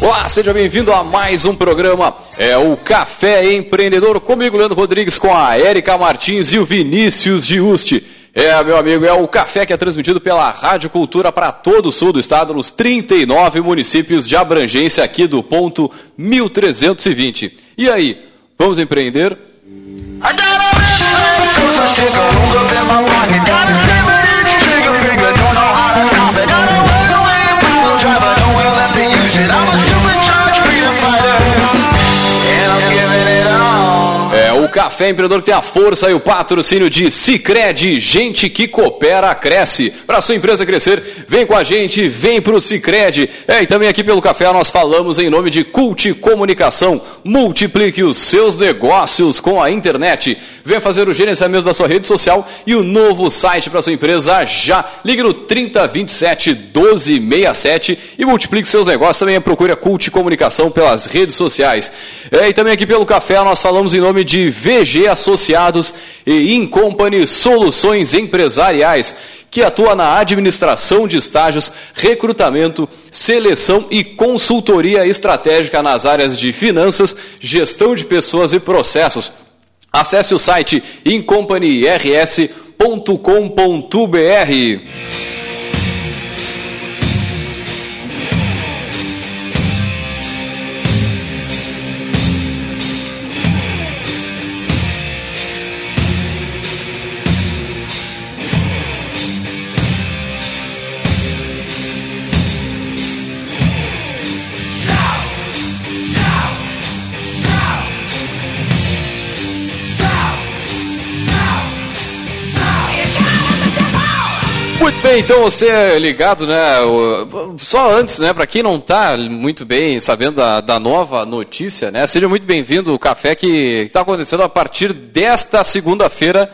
Olá, seja bem-vindo a mais um programa, é o Café Empreendedor, comigo, Leandro Rodrigues, com a Érica Martins e o Vinícius Giusti. É, meu amigo, é o café que é transmitido pela Rádio Cultura para todo o sul do estado, nos 39 municípios de abrangência aqui do ponto 1320. E aí, vamos empreender? Café Empreendedor que tem a força e o patrocínio de Cicred, gente que coopera, cresce. Para sua empresa crescer, vem com a gente, vem para o Cicred. É, e também aqui pelo Café nós falamos em nome de Cult Comunicação. Multiplique os seus negócios com a internet. Venha fazer o gerenciamento da sua rede social e o novo site para sua empresa já. Ligue no 3027 1267 e multiplique seus negócios. Também procure a Cult Comunicação pelas redes sociais. É, e também aqui pelo Café nós falamos em nome de VG Associados e Incompany Soluções Empresariais, que atua na administração de estágios, recrutamento, seleção e consultoria estratégica nas áreas de finanças, gestão de pessoas e processos. Acesse o site incompanyrs.com.br. bem, então você é ligado, né? Só antes, né? Para quem não está muito bem sabendo da, da, nova notícia, né? Seja muito bem-vindo ao café que está acontecendo a partir desta segunda-feira,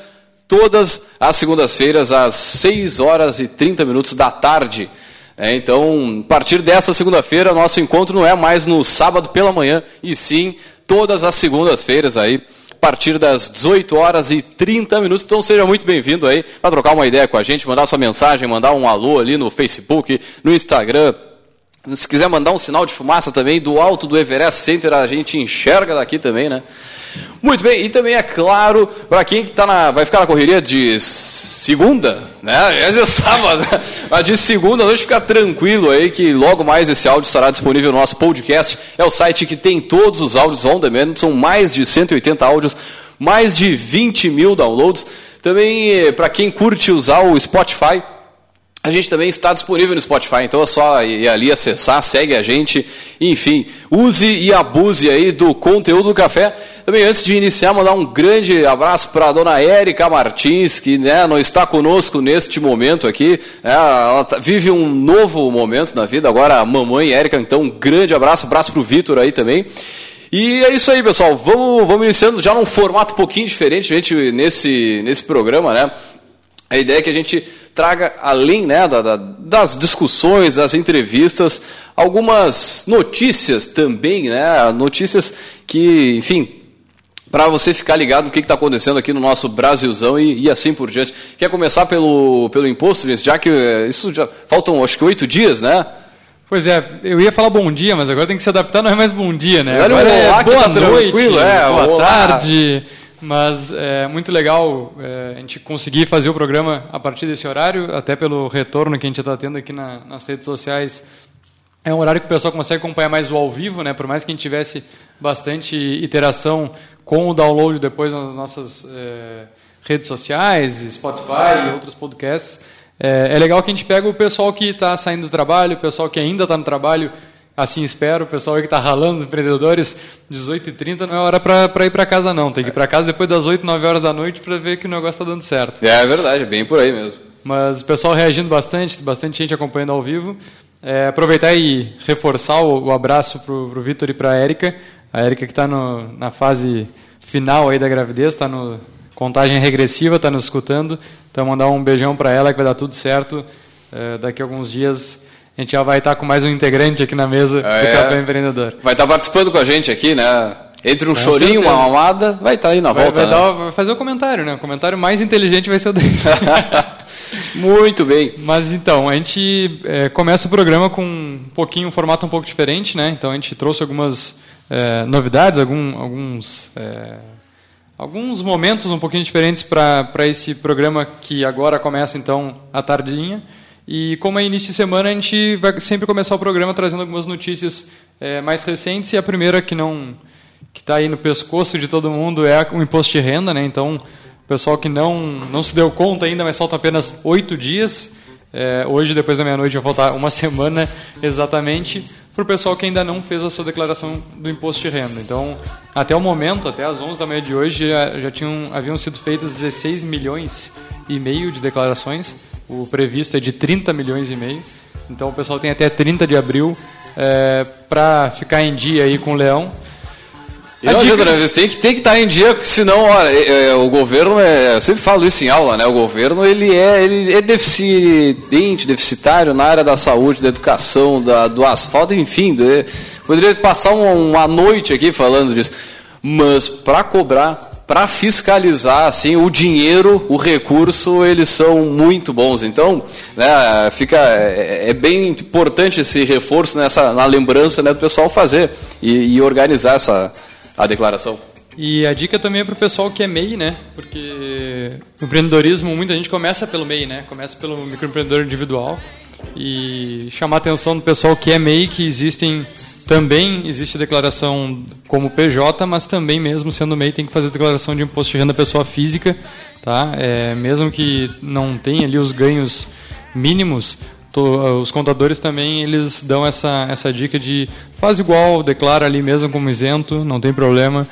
todas as segundas-feiras, às 6 horas e 30 minutos da tarde. É, então, a partir desta segunda-feira, nosso encontro não é mais no sábado pela manhã, e sim todas as segundas-feiras aí partir das 18 horas e 30 minutos. Então seja muito bem-vindo aí para trocar uma ideia com a gente, mandar sua mensagem, mandar um alô ali no Facebook, no Instagram. Se quiser mandar um sinal de fumaça também do alto do Everest Center, a gente enxerga daqui também, né? Muito bem, e também é claro, para quem que tá na, vai ficar na correria de segunda, né? Esse é sábado, mas de segunda noite fica tranquilo aí que logo mais esse áudio estará disponível no nosso podcast. É o site que tem todos os áudios on demand, são mais de 180 áudios, mais de 20 mil downloads. Também eh, para quem curte usar o Spotify, a gente também está disponível no Spotify, então é só ir ali acessar, segue a gente, enfim, use e abuse aí do conteúdo do café. Também antes de iniciar, mandar um grande abraço para a dona Érica Martins, que né, não está conosco neste momento aqui. Né, ela tá, vive um novo momento na vida, agora a mamãe Érica, então um grande abraço, abraço para o Vitor aí também. E é isso aí, pessoal. Vamos, vamos iniciando já num formato um pouquinho diferente, gente, nesse, nesse programa, né? A ideia é que a gente traga, além né, da, da, das discussões, das entrevistas, algumas notícias também, né, notícias que, enfim, para você ficar ligado no que está acontecendo aqui no nosso Brasilzão e, e, assim por diante. Quer começar pelo, pelo imposto, Vinícius? Já que eh, isso já faltam acho que oito dias, né? Pois é, eu ia falar bom dia, mas agora tem que se adaptar, não é mais bom dia, né? Agora é boa tá noite, é, boa tarde. Mas é muito legal é, a gente conseguir fazer o programa a partir desse horário, até pelo retorno que a gente está tendo aqui na, nas redes sociais. É um horário que o pessoal consegue acompanhar mais o ao vivo, né? Por mais que a gente tivesse bastante interação com o download depois nas nossas é, redes sociais, Spotify e outros podcasts. É, é, legal que a gente pega o pessoal que está saindo do trabalho, o pessoal que ainda está no trabalho, assim espero. O pessoal aí que está ralando, os empreendedores, 18h30 não é hora para ir para casa não. Tem que ir para casa depois das 8, 9 horas da noite para ver que o negócio está dando certo. É, é verdade, é bem por aí mesmo. Mas o pessoal reagindo bastante, bastante gente acompanhando ao vivo. É, aproveitar e reforçar o, o abraço para o Vitor e para a Érica. A Érica que está na fase final aí da gravidez, está no contagem regressiva, está nos escutando. Então mandar um beijão para ela que vai dar tudo certo. É, daqui a alguns dias a gente já vai estar com mais um integrante aqui na mesa é, do Café Empreendedor. Vai estar participando com a gente aqui, né? Entre um Com chorinho, uma mamada, vai estar aí na vai, volta. Vai, né? dar, vai, fazer o comentário, né? O comentário mais inteligente vai ser o dele. Muito bem. Mas então, a gente é, começa o programa com um pouquinho, um formato um pouco diferente, né? Então a gente trouxe algumas é, novidades, algum, alguns. É, alguns momentos um pouquinho diferentes para esse programa que agora começa então à tardinha. E como é início de semana, a gente vai sempre começar o programa trazendo algumas notícias é, mais recentes. E a primeira que não que está aí no pescoço de todo mundo é o imposto de renda, né? Então, o pessoal que não não se deu conta ainda, mas falta apenas oito dias. É, hoje, depois da meia-noite, vai faltar uma semana exatamente para o pessoal que ainda não fez a sua declaração do imposto de renda. Então, até o momento, até as 11 da manhã de hoje, já, já tinham, haviam sido feitas 16 milhões e meio de declarações. O previsto é de 30 milhões e meio. Então, o pessoal tem até 30 de abril é, para ficar em dia aí com o leão. Eu dica... né? tem que tem que estar tá em dia, senão, olha, é, é, o governo é, eu sempre falo isso em aula, né? O governo ele é ele é deficiente, deficitário na área da saúde, da educação, da, do asfalto, enfim, do, poderia passar uma, uma noite aqui falando disso, mas para cobrar para fiscalizar assim o dinheiro, o recurso, eles são muito bons. Então, né, fica é, é bem importante esse reforço nessa na lembrança né, do pessoal fazer e, e organizar essa a declaração. E a dica também é para o pessoal que é MEI, né? Porque o empreendedorismo, muita gente começa pelo MEI, né? Começa pelo microempreendedor individual. E chamar a atenção do pessoal que é MEI, que existem também existe declaração como PJ, mas também mesmo sendo MEI tem que fazer declaração de imposto de renda pessoa física, tá? É, mesmo que não tenha ali os ganhos mínimos, os contadores também eles dão essa, essa dica de faz igual, declara ali mesmo como isento, não tem problema.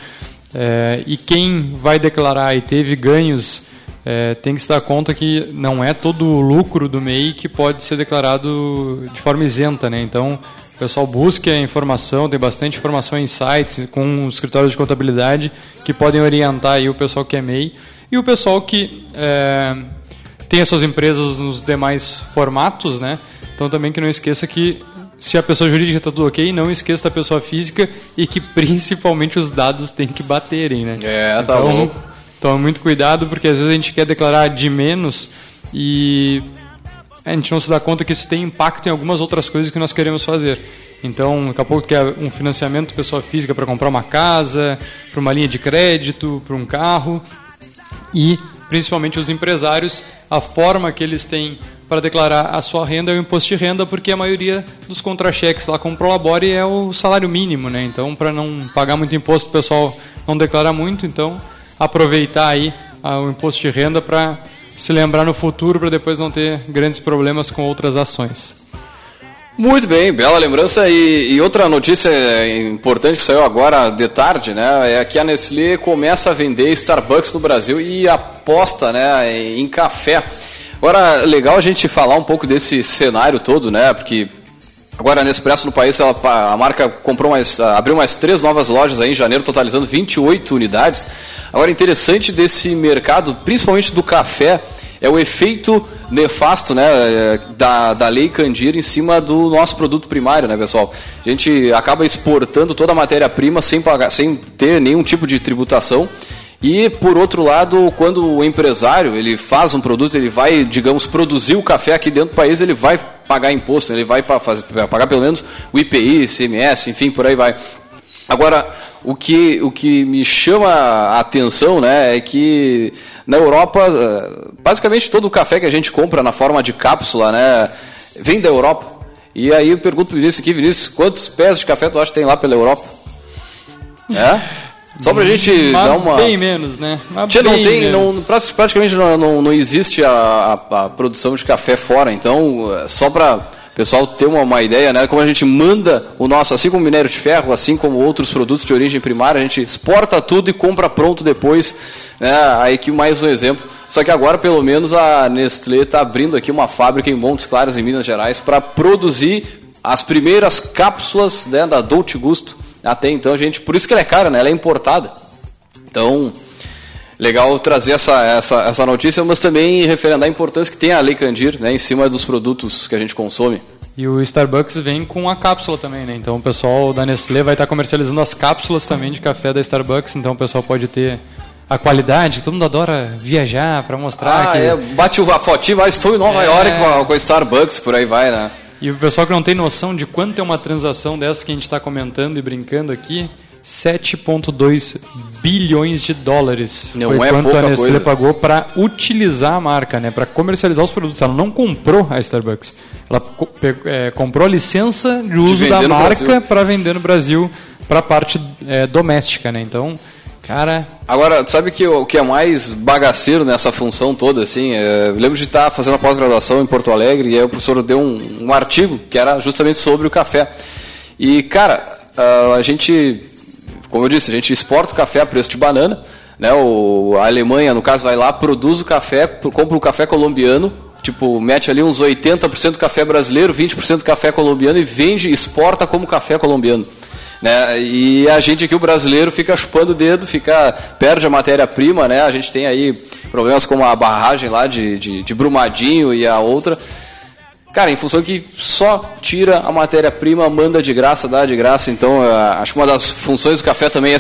É, e quem vai declarar e teve ganhos é, tem que se dar conta que não é todo o lucro do MEI que pode ser declarado de forma isenta, né? Então o pessoal busca a informação, tem bastante informação em sites com os escritórios de contabilidade que podem orientar aí o pessoal que é MEI e o pessoal que é, tem as suas empresas nos demais formatos, né? Então também que não esqueça que se a pessoa jurídica está tudo ok, não esqueça da pessoa física e que principalmente os dados têm que baterem, né? É, tá então, louco. Tome muito cuidado porque às vezes a gente quer declarar de menos e a gente não se dá conta que isso tem impacto em algumas outras coisas que nós queremos fazer. Então, daqui a pouco quer um financiamento pessoa física para comprar uma casa, para uma linha de crédito, para um carro e principalmente os empresários, a forma que eles têm para declarar a sua renda é o imposto de renda, porque a maioria dos contra-cheques lá com o Prolabore é o salário mínimo, né? Então, para não pagar muito imposto, o pessoal não declara muito, então aproveitar aí ah, o imposto de renda para se lembrar no futuro, para depois não ter grandes problemas com outras ações. Muito bem, bela lembrança. E, e, outra notícia importante que saiu agora de tarde, né? É que a Nestlé começa a vender Starbucks no Brasil e aposta né, em café. Agora, legal a gente falar um pouco desse cenário todo, né? Porque agora a Nespresso no país, ela, a marca comprou mais, abriu mais três novas lojas aí em janeiro, totalizando 28 unidades. Agora, interessante desse mercado, principalmente do café, é o efeito nefasto né, é, da, da lei Candir em cima do nosso produto primário, né, pessoal? A gente acaba exportando toda a matéria-prima sem, pagar, sem ter nenhum tipo de tributação. E, por outro lado, quando o empresário ele faz um produto, ele vai, digamos, produzir o café aqui dentro do país, ele vai pagar imposto, ele vai fazer, pagar pelo menos o IPI, ICMS, enfim, por aí vai. Agora, o que, o que me chama a atenção né, é que na Europa, eh, basicamente todo o café que a gente compra na forma de cápsula né, vem da Europa. E aí eu pergunto para o Vinícius aqui, Vinícius, quantos pés de café tu acha que tem lá pela Europa? É? Só pra gente Mas dar uma. Bem menos, né? Mas Tia, não tem, não, praticamente não, não, não existe a, a, a, produção de café fora, então, eh, só para pessoal ter uma, uma, ideia, né? Como a gente manda o nosso, assim como minério de ferro, assim como outros produtos de origem primária, a gente exporta tudo e compra pronto depois. Né? Aí aqui mais um exemplo. Só que agora, pelo menos, a Nestlé está abrindo aqui uma fábrica em Montes Claros, em Minas Gerais, para produzir as primeiras cápsulas né, da Dolce Gusto. Até então, gente, por isso que ela é cara, né? Ela é importada. Então, legal trazer essa, essa, essa notícia, mas também referendar a importância que tem a Lei Candir né, em cima dos produtos que a gente consome. E o Starbucks vem com a cápsula também, né? Então o pessoal da Nestlé vai estar comercializando as cápsulas também de café da Starbucks, então o pessoal pode ter a qualidade, todo mundo adora viajar para mostrar. Ah, que... é, bate a fotinha, vai, estou em Nova é... York com a, com a Starbucks, por aí vai, né? E o pessoal que não tem noção de quanto é uma transação dessa que a gente está comentando e brincando aqui, 7,2 bilhões de dólares. Não foi é quanto a Nestlé coisa. pagou para utilizar a marca, né, para comercializar os produtos. Ela não comprou a Starbucks. Ela é, comprou a licença de uso de da marca para vender no Brasil para a parte é, doméstica. Né? Então, cara. Agora, sabe que o que é mais bagaceiro nessa função toda? assim? É, lembro de estar fazendo a pós-graduação em Porto Alegre e aí o professor deu um, um artigo que era justamente sobre o café. E, cara, a gente como eu disse, a gente exporta o café a preço de banana. Né? O, a Alemanha, no caso, vai lá, produz o café, compra o café colombiano, tipo, mete ali uns 80% do café brasileiro, 20% do café colombiano e vende, exporta como café colombiano. Né? E a gente aqui, o brasileiro, fica chupando o dedo, fica, perde a matéria-prima, né? A gente tem aí problemas como a barragem lá de, de, de Brumadinho e a outra. Cara, em função que só tira a matéria-prima, manda de graça, dá de graça. Então, acho que uma das funções do café também é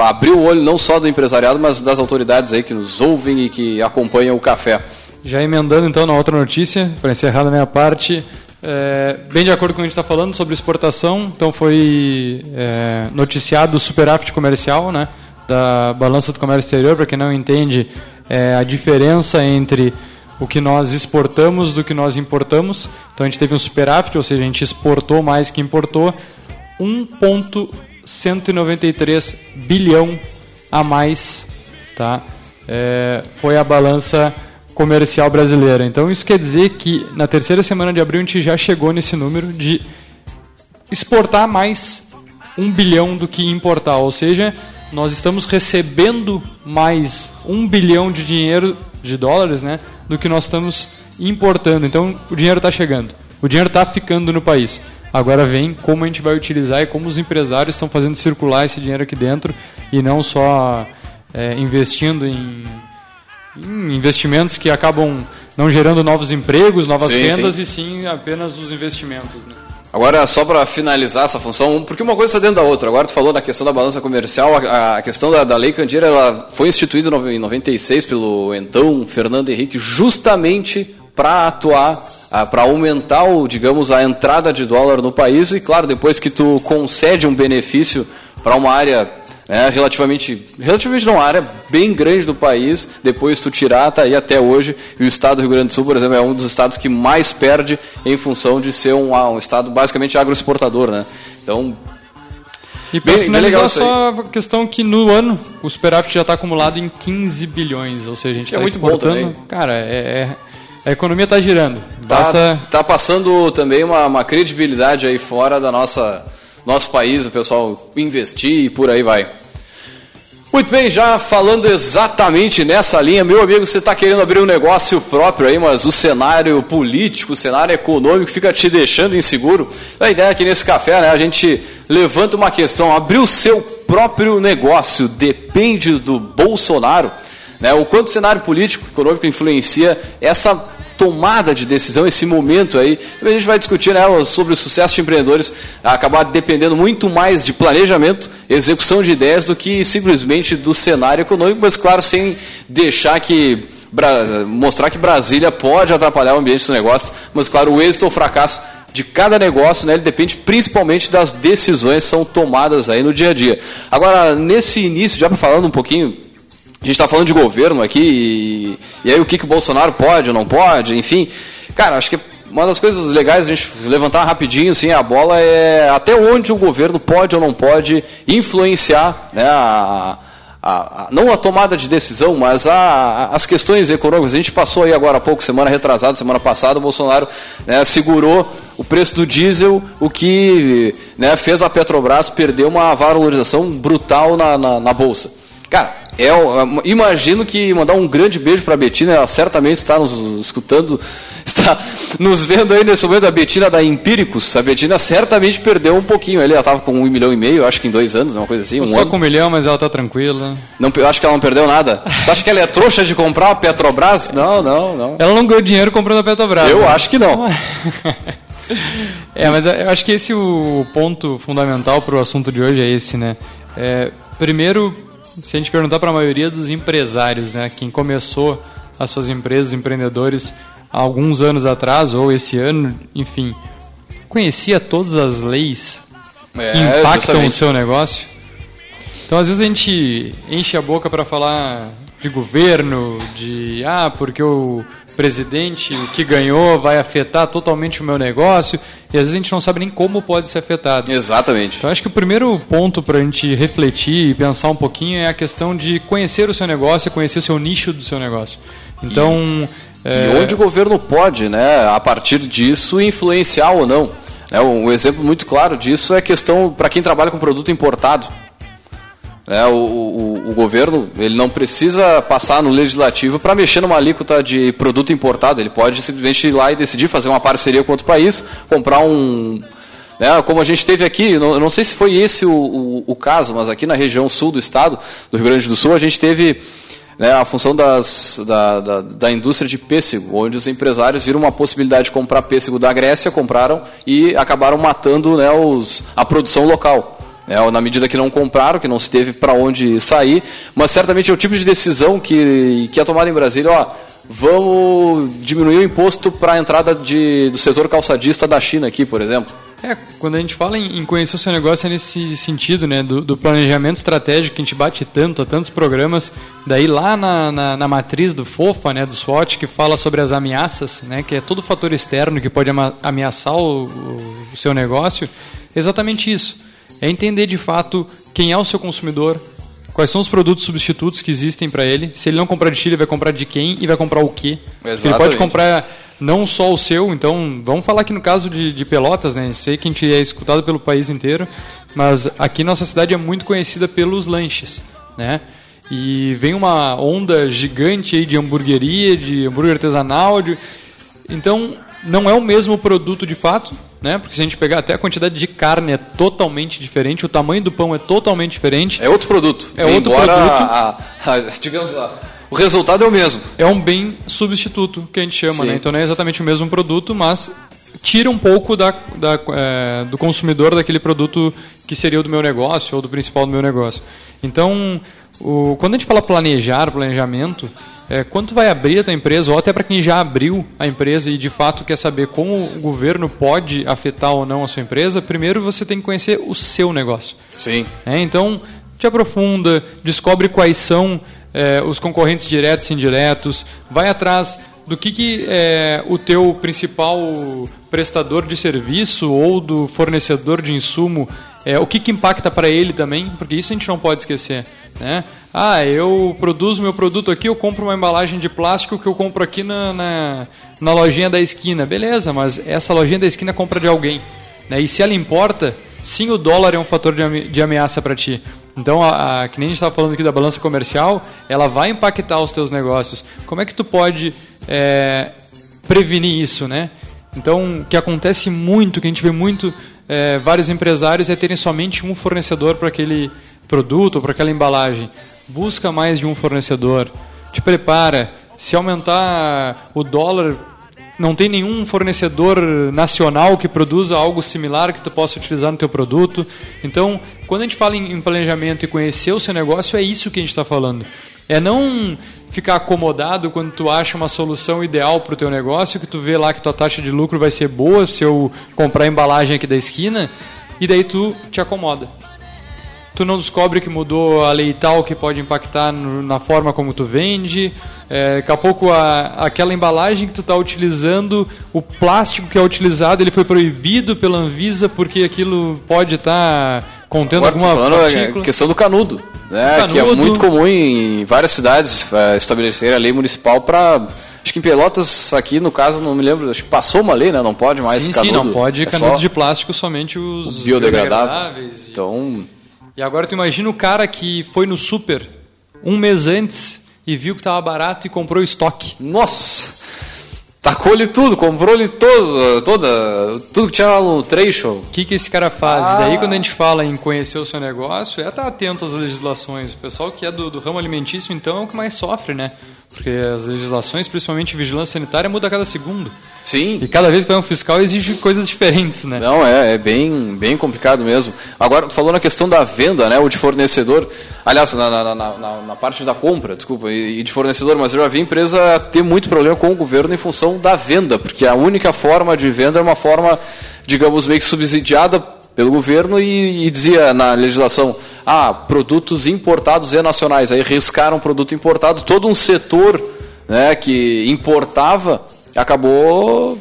abrir o olho não só do empresariado, mas das autoridades aí que nos ouvem e que acompanham o café. Já emendando então na outra notícia, para encerrar da minha parte, é, bem de acordo com o que a gente está falando sobre exportação, então foi é, noticiado o superávit comercial, né, da balança do comércio exterior, para quem não entende, é, a diferença entre o que nós exportamos do que nós importamos. Então a gente teve um superávit, ou seja, a gente exportou mais que importou, 1,193 bilhão a mais, tá? É, foi a balança comercial brasileira. Então isso quer dizer que na terceira semana de abril a gente já chegou nesse número de exportar mais um bilhão do que importar, ou seja, nós estamos recebendo mais um bilhão de dinheiro de dólares, né, do que nós estamos importando. Então o dinheiro está chegando, o dinheiro está ficando no país. Agora vem como a gente vai utilizar e como os empresários estão fazendo circular esse dinheiro aqui dentro e não só é, investindo em, investimentos que acabam não gerando novos empregos, novas sim, rendas sim. e sim apenas os investimentos. Né? Agora, só para finalizar essa função, porque uma coisa está dentro da outra. Agora tu falou na questão da balança comercial, a, a questão da, da Lei Candeira ela foi instituída em 96 pelo então Fernando Henrique, justamente para atuar, para aumentar, digamos, a entrada de dólar no país. E claro, depois que tu concede um benefício para uma área é, relativamente, relativamente não, uma área bem grande do país, depois tu tirar, tá aí até hoje, e o estado do Rio Grande do Sul, por exemplo, é um dos estados que mais perde em função de ser um, um estado basicamente agroexportador, né? Então, e para finalizar, bem só a questão que no ano o superávit já está acumulado em 15 bilhões, ou seja, a gente está é muito exportando. Cara, é, é, a economia está girando. Tá, Basta... tá passando também uma, uma credibilidade aí fora da nossa nosso país, o pessoal investir e por aí vai. Muito bem, já falando exatamente nessa linha, meu amigo, você está querendo abrir um negócio próprio aí, mas o cenário político, o cenário econômico fica te deixando inseguro. A ideia é que nesse café, né, a gente levanta uma questão, abrir o seu próprio negócio depende do Bolsonaro, né? O quanto o cenário político, econômico influencia essa tomada de decisão, esse momento aí. A gente vai discutir né, sobre o sucesso de empreendedores acabar dependendo muito mais de planejamento, execução de ideias do que simplesmente do cenário econômico, mas claro, sem deixar que mostrar que Brasília pode atrapalhar o ambiente do negócio, mas claro, o êxito ou fracasso de cada negócio, né, ele depende principalmente das decisões que são tomadas aí no dia a dia. Agora, nesse início, já falando um pouquinho a gente está falando de governo aqui, e, e, aí o que, que o Bolsonaro pode ou não pode, enfim. Cara, acho que uma das coisas legais a gente levantar rapidinho assim, a bola é até onde o governo pode ou não pode influenciar né, a, a, a, não a tomada de decisão, mas a, as questões econômicas. A gente passou aí agora há pouco, semana retrasada, semana passada, o Bolsonaro né, segurou o preço do diesel, o que né, fez a Petrobras perder uma valorização brutal na, na, na Bolsa. Cara, é, imagino que mandar um grande beijo para a Betina, ela certamente está nos escutando, está nos vendo aí nesse momento, a Betina da Empíricos. A Betina certamente perdeu um pouquinho, ela estava com um milhão e meio, acho que em dois anos, uma coisa assim. Um Só ano. com um milhão, mas ela está tranquila. Não, acho que ela não perdeu nada. Você acha que ela é trouxa de comprar a Petrobras? Não, não, não. Ela não ganhou dinheiro comprando a Petrobras. Eu né? acho que não. É, mas eu acho que esse é o ponto fundamental para o assunto de hoje é esse, né? É, primeiro, se a gente perguntar para a maioria dos empresários, né, quem começou as suas empresas, empreendedores, há alguns anos atrás ou esse ano, enfim, conhecia todas as leis é, que impactam justamente. o seu negócio? Então, às vezes a gente enche a boca para falar de governo, de ah, porque o presidente, o que ganhou vai afetar totalmente o meu negócio, e às vezes a gente não sabe nem como pode ser afetado. Exatamente. Então acho que o primeiro ponto para a gente refletir e pensar um pouquinho é a questão de conhecer o seu negócio, conhecer o seu nicho do seu negócio. Então. E, é... e onde o governo pode, né, a partir disso, influenciar ou não. É, um exemplo muito claro disso é a questão para quem trabalha com produto importado. É, o, o, o, governo ele não precisa passar no legislativo para mexer numa alíquota de produto importado. Ele pode simplesmente ir lá e decidir fazer uma parceria com outro país, comprar um. Né, como a gente teve aqui, não, não sei se foi esse o, o, caso, mas aqui na região sul do estado, do Rio Grande do Sul, a gente teve né, a função das, da, da, da, indústria de pêssego, onde os empresários viram uma possibilidade de comprar pêssego da Grécia, compraram e acabaram matando né, os, a produção local. É, na medida que não compraram, que não se teve para onde sair, mas certamente é o tipo de decisão que, que é tomada em Brasília, ó, vamos diminuir o imposto para a entrada de, do setor calçadista da China aqui, por exemplo. É, quando a gente fala em, conhecer o seu negócio é nesse sentido, né, do, do, planejamento estratégico que a gente bate tanto, a tantos programas, daí lá na, na, na, matriz do FOFA, né, do SWOT, que fala sobre as ameaças, né, que é todo fator externo que pode ameaçar o, o seu negócio, exatamente isso é entender de fato quem é o seu consumidor, quais são os produtos substitutos que existem para ele. Se ele não comprar de Chile, vai comprar de quem e vai comprar o quê? Exatamente. Ele pode comprar não só o seu, então vamos falar aqui no caso de, de Pelotas, né? Sei que a gente é escutado pelo país inteiro, mas aqui nossa cidade é muito conhecida pelos lanches, né? E vem uma onda gigante aí de hamburgueria, de hambúrguer artesanal, de... então não é o mesmo produto de fato, né? Porque se a gente pegar até a quantidade de carne é totalmente diferente, o tamanho do pão é totalmente diferente. É outro produto. É outro Embora produto. A, a, digamos, a, o resultado é o mesmo. É um bem substituto que a gente chama, né? Então não é exatamente o mesmo produto, mas tira um pouco da, da é, do consumidor daquele produto que seria o do meu negócio ou do principal do meu negócio. Então, o, quando a gente fala planejar, planejamento, é, quanto vai abrir a tua empresa, ou até para quem já abriu a empresa e de fato quer saber como o governo pode afetar ou não a sua empresa, primeiro você tem que conhecer o seu negócio. Sim. É, então, te aprofunda, descobre quais são é, os concorrentes diretos e indiretos, vai atrás do que, que é, o teu principal prestador de serviço ou do fornecedor de insumo, é, o que, que impacta para ele também, porque isso a gente não pode esquecer. Né? Ah, eu produzo meu produto aqui, eu compro uma embalagem de plástico que eu compro aqui na, na, na lojinha da esquina. Beleza, mas essa lojinha da esquina compra de alguém. Né? E se ela importa, sim, o dólar é um fator de, de ameaça para ti. Então, a, a, que nem a gente estava falando aqui da balança comercial, ela vai impactar os teus negócios. Como é que tu pode é, prevenir isso, né? Então, o que acontece muito, que a gente vê muito é, vários empresários é terem somente um fornecedor para aquele produto para aquela embalagem. Busca mais de um fornecedor. Te prepara. Se aumentar o dólar, não tem nenhum fornecedor nacional que produza algo similar que tu possa utilizar no teu produto. Então, quando a gente fala em planejamento e conhecer o seu negócio, é isso que a gente está falando. É não ficar acomodado quando tu acha uma solução ideal para o teu negócio, que tu vê lá que tua taxa de lucro vai ser boa se eu comprar a embalagem aqui da esquina, e daí tu te acomoda tu não descobre que mudou a lei tal que pode impactar no, na forma como tu vende. É, daqui a pouco a, aquela embalagem que tu está utilizando, o plástico que é utilizado, ele foi proibido pela Anvisa porque aquilo pode estar tá contendo Agora, alguma falando a questão do canudo, Canudo. Que é muito comum em várias cidades é, estabelecer a lei municipal para Acho que em Pelotas, aqui no caso, não me lembro, acho que passou uma lei, né? Não pode mais sim, canudo. Sim, não pode é canudo de plástico, somente os biodegradáveis. Então, e agora tu imagina o cara que foi no super um mês antes e viu que estava barato e comprou estoque. Nossa! Tacou-lhe tudo, comprou-lhe todo, toda, tudo que tinha lá no trecho. O que, que esse cara faz? Ah. Daí quando a gente fala em conhecer o seu negócio, é estar atento às legislações. O pessoal que é do, do ramo alimentício, então, é o que mais sofre, né? Porque as legislações, principalmente vigilância sanitária, muda a cada segundo. Sim. E cada vez que vai um fiscal exige coisas diferentes, né? Não, é, é bem, bem complicado mesmo. Agora, tu falou na questão da venda, né? O de fornecedor. Aliás, na, na, na, na parte da compra, desculpa, e, de fornecedor, mas eu já vi a empresa ter muito problema com o governo em função da venda, porque a única forma de venda é uma forma, digamos, meio que subsidiada pelo governo e, e, dizia na legislação, ah, produtos importados e nacionais. Aí riscaram produto importado, todo um setor né, que importava acabou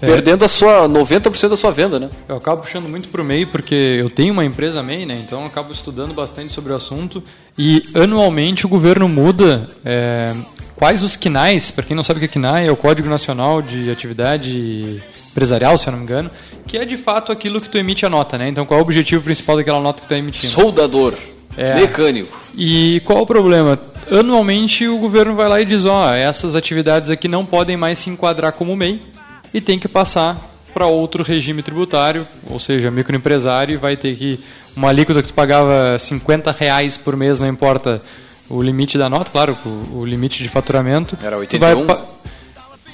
é. perdendo a sua 90% da sua venda, né? Eu acabo puxando muito para o MEI porque eu tenho uma empresa MEI, né? Então eu acabo estudando bastante sobre o assunto e anualmente o governo muda é, quais os KNAIs, para quem não sabe o que é KNAI, é o Código Nacional de Atividade Empresarial, se eu não me engano, que é de fato aquilo que tu emite a nota, né? Então qual é o objetivo principal daquela nota que tu está emitindo? Soldador. É. Mecânico. E qual o problema? Anualmente o governo vai lá e diz, ó, oh, essas atividades aqui não podem mais se enquadrar como MEI e tem que passar para outro regime tributário, ou seja, microempresário vai ter que uma alíquota que tu pagava 50 reais por mês, não importa o limite da nota, claro, o, limite de faturamento. Era 81? Vai,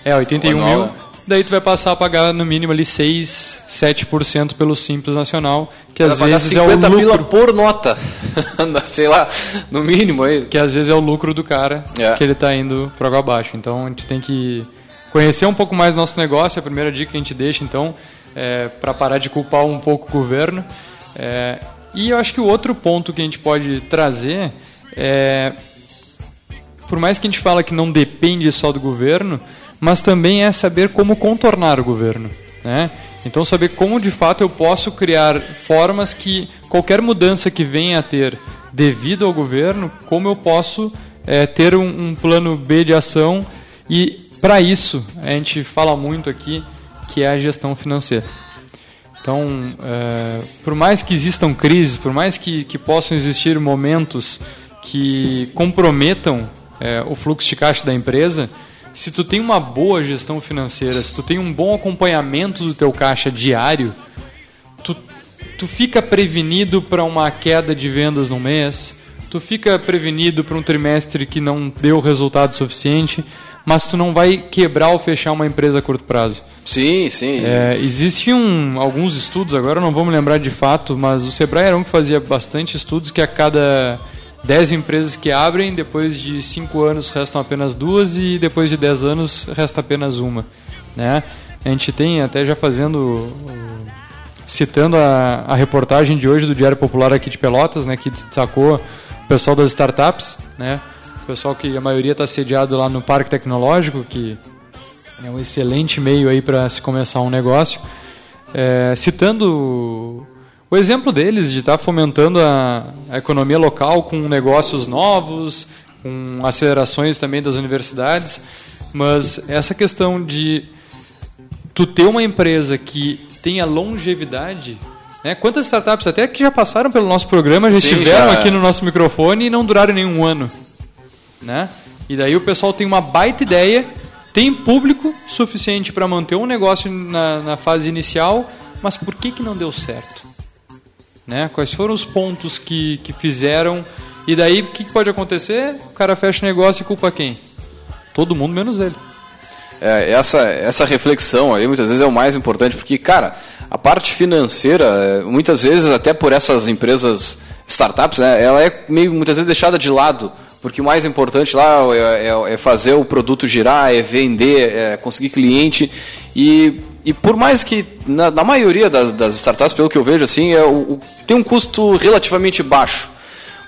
é, 81 mil daí tu vai passar a pagar no mínimo ali 6, 7% pelo Simples Nacional, que às vezes é o lucro por nota. Sei lá, no mínimo aí. Que às vezes é o lucro do cara é. que ele está indo para água abaixo. Então a gente tem que conhecer um pouco mais nosso negócio, é a primeira dica que a gente deixa então, é, para parar de culpar um pouco o governo. É, e eu acho que o outro ponto que a gente pode trazer é por mais que a gente fala que não depende só do governo, mas também é saber como contornar o governo. Né? Então, saber como de fato eu posso criar formas que qualquer mudança que venha a ter devido ao governo, como eu posso é, ter um, um plano B de ação e para isso a gente fala muito aqui que é a gestão financeira. Então, é, por mais que existam crises, por mais que, que possam existir momentos que comprometam é, o fluxo de caixa da empresa, se tu tem uma boa gestão financeira, se tu tem um bom acompanhamento do teu caixa diário, tu, tu fica prevenido para uma queda de vendas no mês, tu fica prevenido para um trimestre que não deu resultado suficiente, mas tu não vai quebrar ou fechar uma empresa a curto prazo. Sim, sim. É, existiam alguns estudos, agora não vou me lembrar de fato, mas o Sebrae era um que fazia bastante estudos que a cada 10 empresas que abrem, depois de 5 anos restam apenas duas e depois de 10 anos resta apenas uma. Né? A gente tem até já fazendo, citando a, a reportagem de hoje do Diário Popular aqui de Pelotas, né, que destacou o pessoal das startups, né, o pessoal que a maioria está sediado lá no Parque Tecnológico, que é um excelente meio aí para se começar um negócio, é, citando o exemplo deles de estar fomentando a, a economia local com negócios novos, com acelerações também das universidades, mas essa questão de tu ter uma empresa que tenha longevidade né? Quantas startups até que já passaram pelo nosso programa já Sim, estiveram já... aqui no nosso microfone e não duraram nenhum ano, né? E daí o pessoal tem uma baita ideia, tem público suficiente para manter um negócio na, na, fase inicial, mas por que que não deu certo? Né? Quais foram os pontos que, que fizeram? E daí, o que, pode acontecer? O cara fecha o negócio e culpa quem? Todo mundo menos ele. É, essa, essa reflexão aí muitas vezes é o mais importante, porque, cara, a parte financeira, é, muitas vezes, até por essas empresas startups, né, ela é meio muitas vezes deixada de lado, porque o mais importante lá é, é, é fazer o produto girar, é vender, é conseguir cliente e e por mais que na, na maioria das, das, startups, pelo que eu vejo, assim, é, o, o, tem um custo relativamente baixo.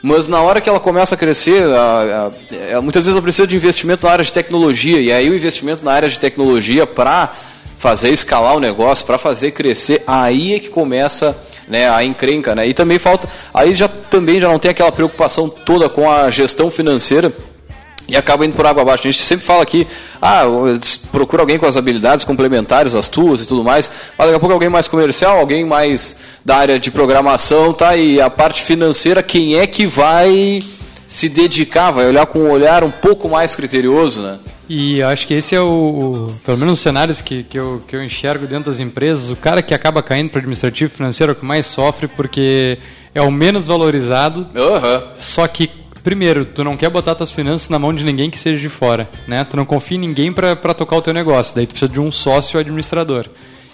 Mas na hora que ela começa a crescer, a, a, a, muitas vezes ela precisa de investimento na área de tecnologia. E aí o investimento na área de tecnologia para fazer escalar o negócio, para fazer crescer, aí é que começa né, a encrenca. Né? E também falta. Aí já também já não tem aquela preocupação toda com a gestão financeira e acaba indo por água abaixo. A gente sempre fala aqui, ah, procura alguém com as habilidades complementares às tuas e tudo mais, mas daqui a pouco alguém mais comercial, alguém mais da área de programação, tá? E a parte financeira, quem é que vai se dedicar, vai olhar com um olhar um pouco mais criterioso, né? E acho que esse é o, o, pelo menos os cenários que, que, eu, que eu enxergo dentro das empresas, o cara que acaba caindo para o administrativo financeiro é o que mais sofre porque é o menos valorizado, uhum. só que primeiro, tu não quer botar tuas finanças na mão de ninguém que seja de fora, né? Tu não confia em ninguém para tocar o teu negócio, daí tu precisa de um sócio administrador.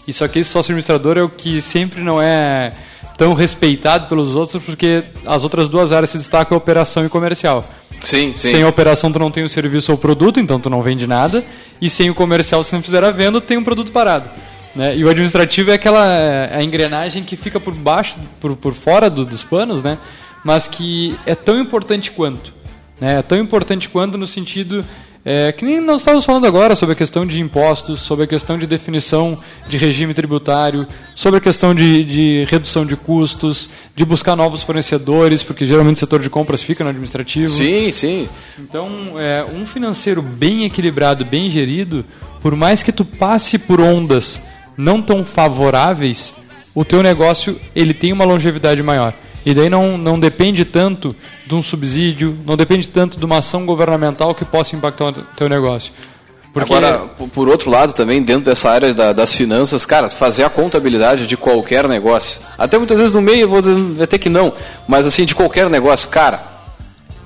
E só que esse sócio administrador é o que sempre não é tão respeitado pelos outros, porque as outras duas áreas se destacam, a operação e comercial. Sim, sim. Sem a operação tu não tem o serviço ou o produto, então tu não vende nada. E sem o comercial, se não fizer a venda, tu tem um produto parado. Né? E o administrativo é aquela é a engrenagem que fica por baixo, por, por fora do, dos panos, né? Mas que é tão importante quanto. Né? É tão importante quanto no sentido é, que nem nós estávamos falando agora sobre a questão de impostos, sobre a questão de definição de regime tributário, sobre a questão de, de redução de custos, de buscar novos fornecedores, porque geralmente o setor de compras fica no administrativo. Sim, sim. Então, é, um financeiro bem equilibrado, bem gerido, por mais que tu passe por ondas não tão favoráveis, o teu negócio ele tem uma longevidade maior. E daí não, não depende tanto de um subsídio, não depende tanto de uma ação governamental que possa impactar o teu negócio. Porque... Agora, por outro lado, também dentro dessa área da, das finanças, cara, fazer a contabilidade de qualquer negócio. Até muitas vezes no meio eu vou dizer até que não, mas assim, de qualquer negócio, cara,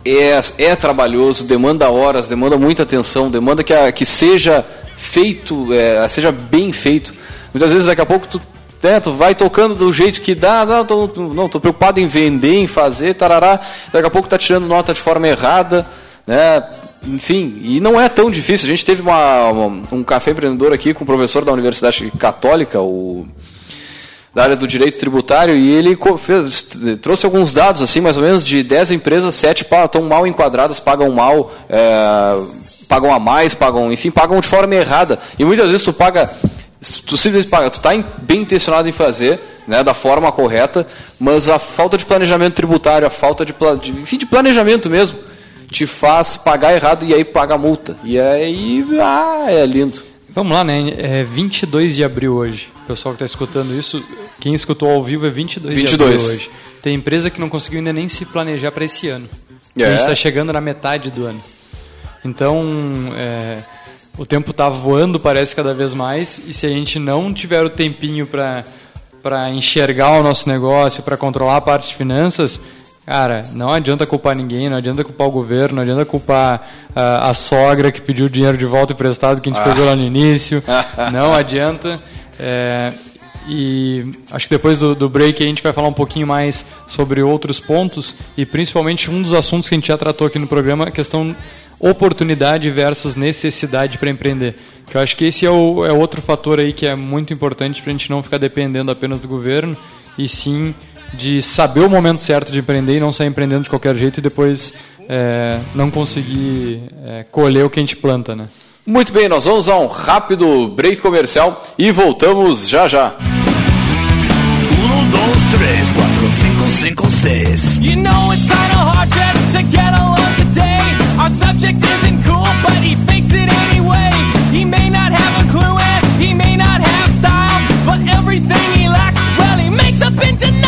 é, é trabalhoso, demanda horas, demanda muita atenção, demanda que, a, que seja feito, é, seja bem feito. Muitas vezes daqui a pouco tu né, tu vai tocando do jeito que dá, não, tô, não, tô preocupado em vender, em fazer, tarará, daqui a pouco tá tirando nota de forma errada, né, enfim, e não é tão difícil. A gente teve uma, uma, um café empreendedor aqui com um professor da Universidade Católica, o da área do direito tributário, e ele fez, trouxe alguns dados, assim, mais ou menos, de 10 empresas, 7 estão mal enquadradas, pagam mal, é, pagam a mais, pagam, enfim, pagam de forma errada. E muitas vezes tu paga tu simplesmente paga, tu está bem intencionado em fazer, né, da forma correta, mas a falta de planejamento tributário, a falta de, de, enfim, de planejamento mesmo, te faz pagar errado e aí paga a multa. E aí, ah, é lindo. Vamos lá, né? É 22 de abril hoje. O pessoal que está escutando isso, quem escutou ao vivo é 22, 22. de abril hoje. Tem empresa que não conseguiu ainda nem se planejar para esse ano. É. A gente está chegando na metade do ano. Então, é, o tempo está voando, parece cada vez mais, e se a gente não tiver o tempinho para para enxergar o nosso negócio, para controlar a parte de finanças, cara, não adianta culpar ninguém, não adianta culpar o governo, não adianta culpar uh, a sogra que pediu o dinheiro de volta emprestado que a gente ah. pegou lá no início, não adianta. É, e acho que depois do, do break a gente vai falar um pouquinho mais sobre outros pontos e principalmente um dos assuntos que a gente já tratou aqui no programa, a questão oportunidade versus necessidade para empreender. Que eu acho que esse é, o, é outro fator aí que é muito importante para a gente não ficar dependendo apenas do governo e sim de saber o momento certo de empreender e não sair empreendendo de qualquer jeito e depois é, não conseguir é, colher o que a gente planta, né? Muito bem, nós vamos a um rápido break comercial e voltamos já já. Um, dois, três, quatro, cinco, cinco, seis. You know it's kinda hard just to get along today. Our subject isn't cool, but he fakes it anyway. He may not have a clue and he may not have style, but everything he lacks, well, he makes up in denial.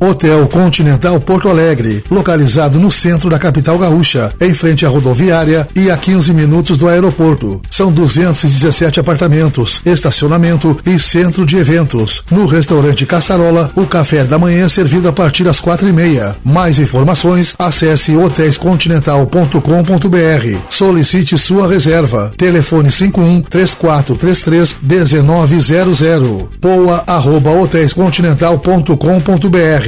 Hotel Continental Porto Alegre, localizado no centro da capital gaúcha, em frente à rodoviária e a 15 minutos do aeroporto. São 217 apartamentos, estacionamento e centro de eventos. No restaurante Caçarola, o café da manhã é servido a partir das quatro e meia. Mais informações, acesse hotéiscontinental.com.br. Solicite sua reserva. Telefone 51 3433 1900. Poa arroba hotéiscontinental.com.br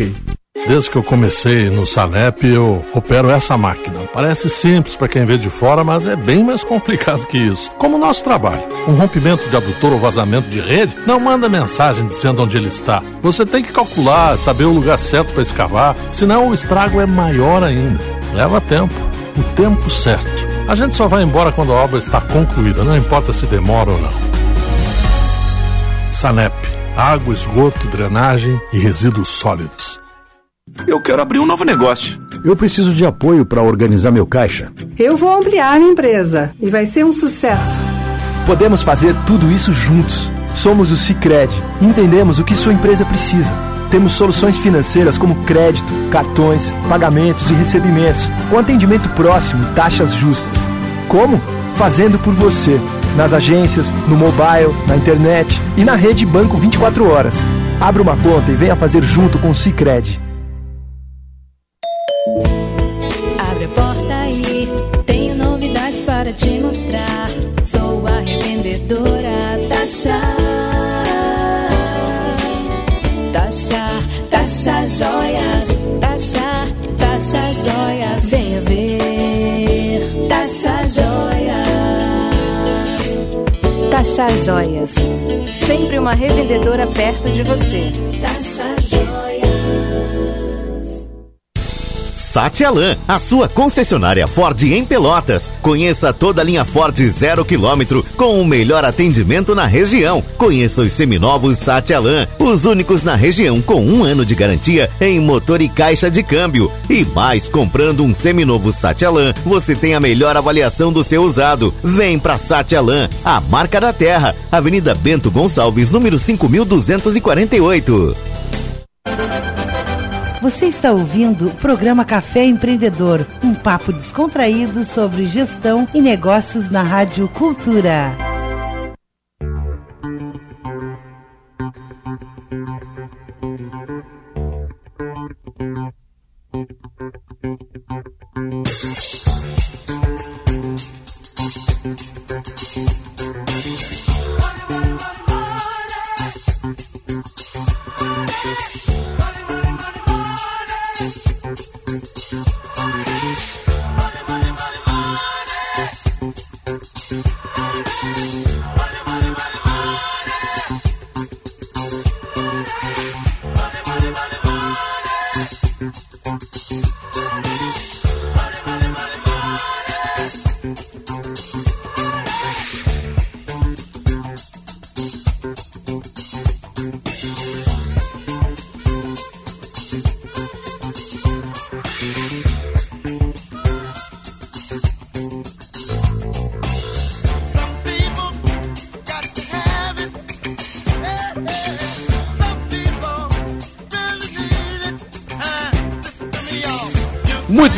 Desde que eu comecei no Sanep, eu opero essa máquina. Parece simples para quem vê de fora, mas é bem mais complicado que isso. Como o nosso trabalho. Um rompimento de adutor ou vazamento de rede não manda mensagem dizendo onde ele está. Você tem que calcular, saber o lugar certo para escavar, senão o estrago é maior ainda. Leva tempo. O tempo certo. A gente só vai embora quando a obra está concluída, não importa se demora ou não. Sanep. Água, esgoto, drenagem e resíduos sólidos. Eu quero abrir um novo negócio. Eu preciso de apoio para organizar meu caixa. Eu vou ampliar minha empresa e vai ser um sucesso. Podemos fazer tudo isso juntos. Somos o Cicred. Entendemos o que sua empresa precisa. Temos soluções financeiras como crédito, cartões, pagamentos e recebimentos, com atendimento próximo e taxas justas. Como? Fazendo por você. Nas agências, no mobile, na internet e na rede Banco 24 horas. Abra uma conta e venha fazer junto com o Cicred. Tasha Joias, sempre uma revendedora perto de você. Tasha Satialan, a sua concessionária Ford em Pelotas. Conheça toda a linha Ford zero quilômetro com o melhor atendimento na região. Conheça os seminovos Satialan, os únicos na região com um ano de garantia em motor e caixa de câmbio. E mais, comprando um seminovo Satialan, você tem a melhor avaliação do seu usado. Vem pra Satialan, a marca da terra. Avenida Bento Gonçalves, número 5248. Você está ouvindo o programa Café Empreendedor, um papo descontraído sobre gestão e negócios na Rádio Cultura.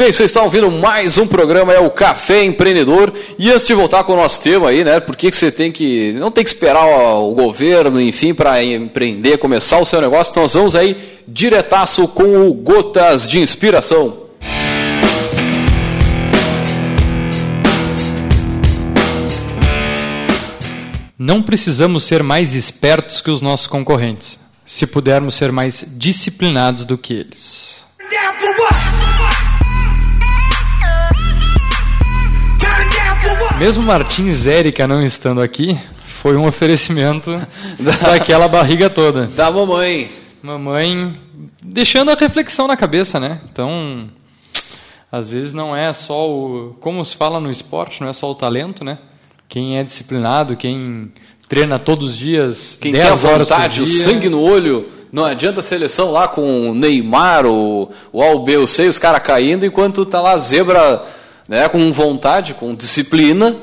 Bem, vocês estão ouvindo mais um programa, é o Café Empreendedor. E antes de voltar com o nosso tema aí, né? Por que, você tem que. Não tem que esperar o, o governo, enfim, para empreender, começar o seu negócio. Então nós vamos aí diretaço com o Gotas de Inspiração. Não precisamos ser mais espertos que os nossos concorrentes, se pudermos ser mais disciplinados do que eles. Mesmo Martins Érica não estando aqui, foi um oferecimento daquela barriga toda. Da mamãe. Mamãe deixando a reflexão na cabeça, né? Então, às vezes não é só o. Como se fala no esporte, não é só o talento, né? Quem é disciplinado, quem treina todos os dias, Quem 10 tem a horas vontade, por o dia, sangue no olho, não adianta a seleção lá com o Neymar, o, o A, o B, o C, os caras caindo, enquanto tá lá a zebra né, com vontade, com disciplina.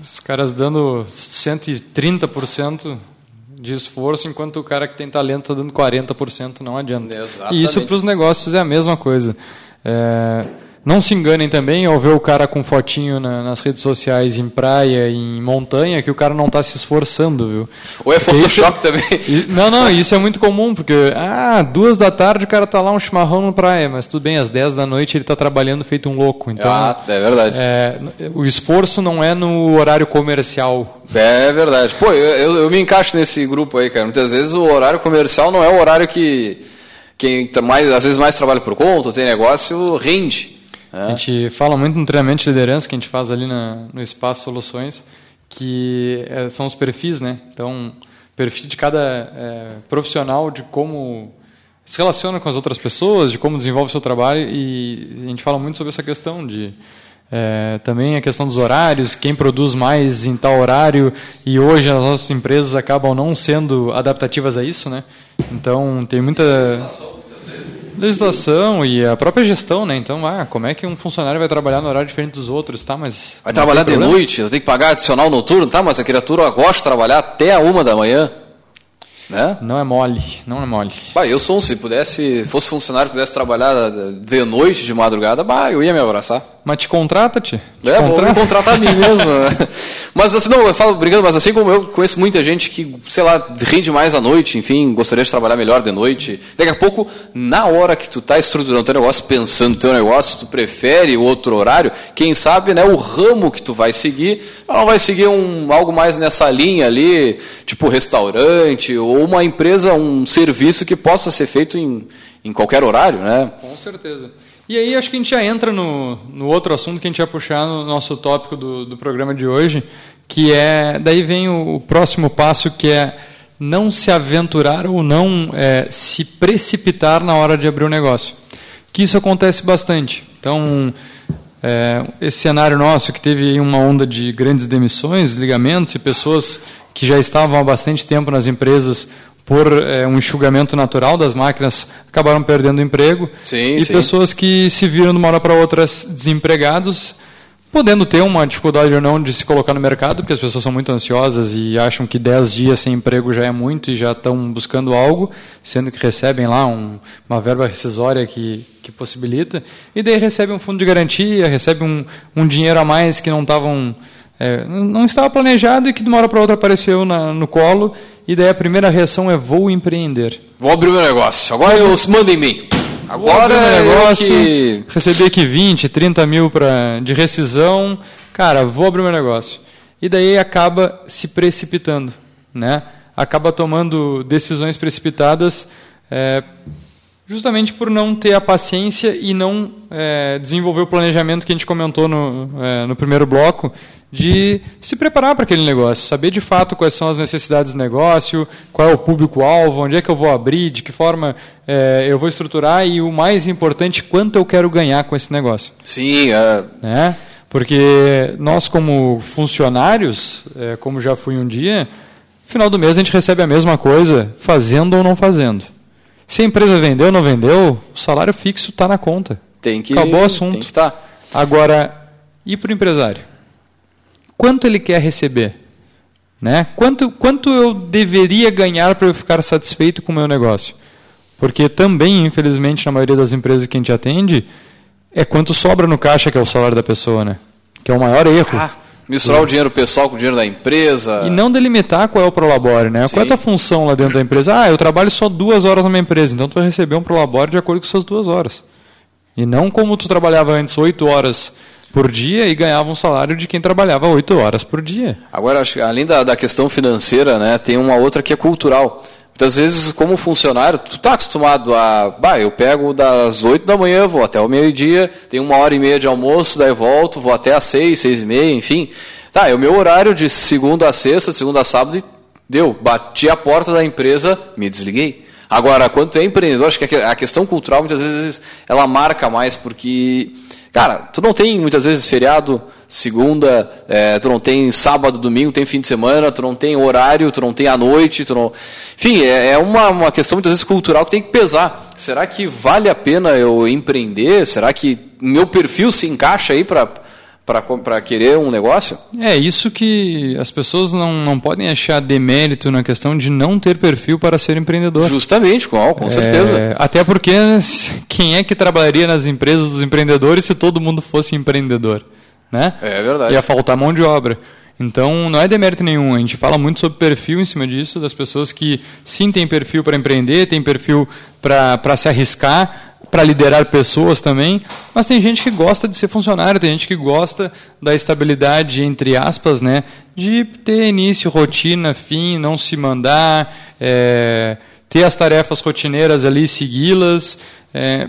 Os caras dando 130% de esforço, enquanto o cara que tem talento está dando 40%, não adianta. Exatamente. E isso para os negócios é a mesma coisa. É, não se enganem também ao ver o cara com fotinho na- nas redes sociais em praia, em montanha, que o cara não está se esforçando, viu? Ou é isso- Photoshop também. Não, não, isso é muito comum, porque, ah, duas da tarde o cara tá lá um chimarrão na praia, mas tudo bem, às 10 da noite ele tá trabalhando feito um louco. Então, Ah, é verdade. é, o esforço não é no horário comercial. É verdade. Pô, eu, eu, eu me encaixo nesse grupo aí, cara. Muitas vezes o horário comercial não é o horário que quem mais, às vezes mais trabalha por conta, tem negócio, rende. A né? gente fala muito no treinamento de liderança que a gente faz ali na, no Espaço Soluções, que é, são os perfis, né? Então, perfil de cada é, profissional, de como se relaciona com as outras pessoas, de como desenvolve o seu trabalho, e a gente fala muito sobre essa questão de é, também a questão dos horários, quem produz mais em tal horário, e hoje as nossas empresas acabam não sendo adaptativas a isso, né? Então, tem muita legislação e a própria gestão, né? Então, ah, como é que um funcionário vai trabalhar no horário diferente dos outros, tá? Mas Vai trabalhar de problema. noite, eu tenho que pagar adicional noturno, tá? Mas a criatura gosta de trabalhar até a uma da manhã. Né? Não é mole, não é mole. Bah, eu sou um, se pudesse, fosse funcionário, pudesse trabalhar de noite, de madrugada, bah, eu ia me abraçar. Mas te contrata, te. te é, contrata. vou contratar a mim mesmo. Né? mas assim, não, eu falo brincando, mas assim como eu conheço muita gente que, sei lá, rende mais à noite, enfim, gostaria de trabalhar melhor de noite. Daqui a pouco, na hora que tu tá estruturando teu negócio, pensando teu negócio, tu prefere outro horário, quem sabe, né, o ramo que tu vai seguir, não vai seguir um, algo mais nessa linha ali, tipo restaurante, ou uma empresa, um serviço que possa ser feito em, em qualquer horário, né? Com certeza. E aí acho que a gente já entra no, no outro assunto que a gente ia puxar no nosso tópico do, do programa de hoje, que é, daí vem o, o próximo passo que é não se aventurar ou não é, se precipitar na hora de abrir o um negócio. Que isso acontece bastante. Então, é, esse cenário nosso que teve uma onda de grandes demissões, ligamentos e pessoas que já estavam há bastante tempo nas empresas por é, um enxugamento natural das máquinas, acabaram perdendo emprego. Sim, e sim. pessoas que se viram de uma hora para outra desempregados, podendo ter uma dificuldade ou não de se colocar no mercado, porque as pessoas são muito ansiosas e acham que 10 dias sem emprego já é muito e já estão buscando algo, sendo que recebem lá um, uma verba rescisória que, que possibilita, e daí recebem um fundo de garantia, recebem um, um dinheiro a mais que não estavam é, não estava planejado e que de uma hora para outra apareceu na, no colo, e daí a primeira reação é vou empreender. Vou abrir meu negócio, agora eu mando em mim. Agora é negócio, que... recebi aqui 20, 30 mil pra, de rescisão, cara, vou abrir meu negócio. E daí acaba se precipitando, né? acaba tomando decisões precipitadas é, justamente por não ter a paciência e não é, desenvolver o planejamento que a gente comentou no, é, no primeiro bloco, de se preparar para aquele negócio, saber de fato quais são as necessidades do negócio, qual é o público-alvo, onde é que eu vou abrir, de que forma é, eu vou estruturar e o mais importante, quanto eu quero ganhar com esse negócio. Sim, é. Né? Porque nós, como funcionários, é, como já fui um dia, final do mês a gente recebe a mesma coisa, fazendo ou não fazendo. Se a empresa vendeu ou não vendeu, o salário fixo está na conta. Tem que, Acabou o assunto. Tem que estar. Tá. Agora, e para o empresário? Quanto ele quer receber? Né? Quanto, quanto eu deveria ganhar para eu ficar satisfeito com o meu negócio? Porque também, infelizmente, na maioria das empresas que a gente atende, é quanto sobra no caixa que é o salário da pessoa, né? Que é o maior erro. Ah, misturar o dinheiro pessoal com o dinheiro da empresa. E não delimitar qual é o prolabore, né? Sim. Qual é a tua função lá dentro da empresa? Ah, eu trabalho só duas horas na minha empresa, então tu vai receber um prolabore de acordo com suas duas horas. E não como tu trabalhava antes oito horas por dia e ganhava um salário de quem trabalhava oito horas por dia. Agora, além da, da questão financeira, né, tem uma outra que é cultural. Muitas vezes, como funcionário, tu está acostumado a, bah, eu pego das 8 da manhã, vou até o meio-dia, tenho uma hora e meia de almoço, daí volto, vou até às 6, 6 e meia, enfim. Tá, é o meu horário de segunda a sexta, segunda a sábado, e deu, bati a porta da empresa, me desliguei. Agora, quando tu é empreendedor, acho que a questão cultural, muitas vezes, ela marca mais, porque Cara, tu não tem muitas vezes feriado, segunda, é, tu não tem sábado, domingo, tem fim de semana, tu não tem horário, tu não tem a noite, tu não. Enfim, é, é uma, uma questão muitas vezes cultural que tem que pesar. Será que vale a pena eu empreender? Será que meu perfil se encaixa aí para para querer um negócio? É isso que as pessoas não, não podem achar demérito na questão de não ter perfil para ser empreendedor. Justamente, com, com certeza. É, até porque quem é que trabalharia nas empresas dos empreendedores se todo mundo fosse empreendedor? Né? É verdade. Ia faltar mão de obra. Então, não é demérito nenhum. A gente fala muito sobre perfil em cima disso, das pessoas que sim têm perfil para empreender, têm perfil para se arriscar, para liderar pessoas também, mas tem gente que gosta de ser funcionário, tem gente que gosta da estabilidade, entre aspas, né, de ter início, rotina, fim, não se mandar, é, ter as tarefas rotineiras ali, segui-las. É,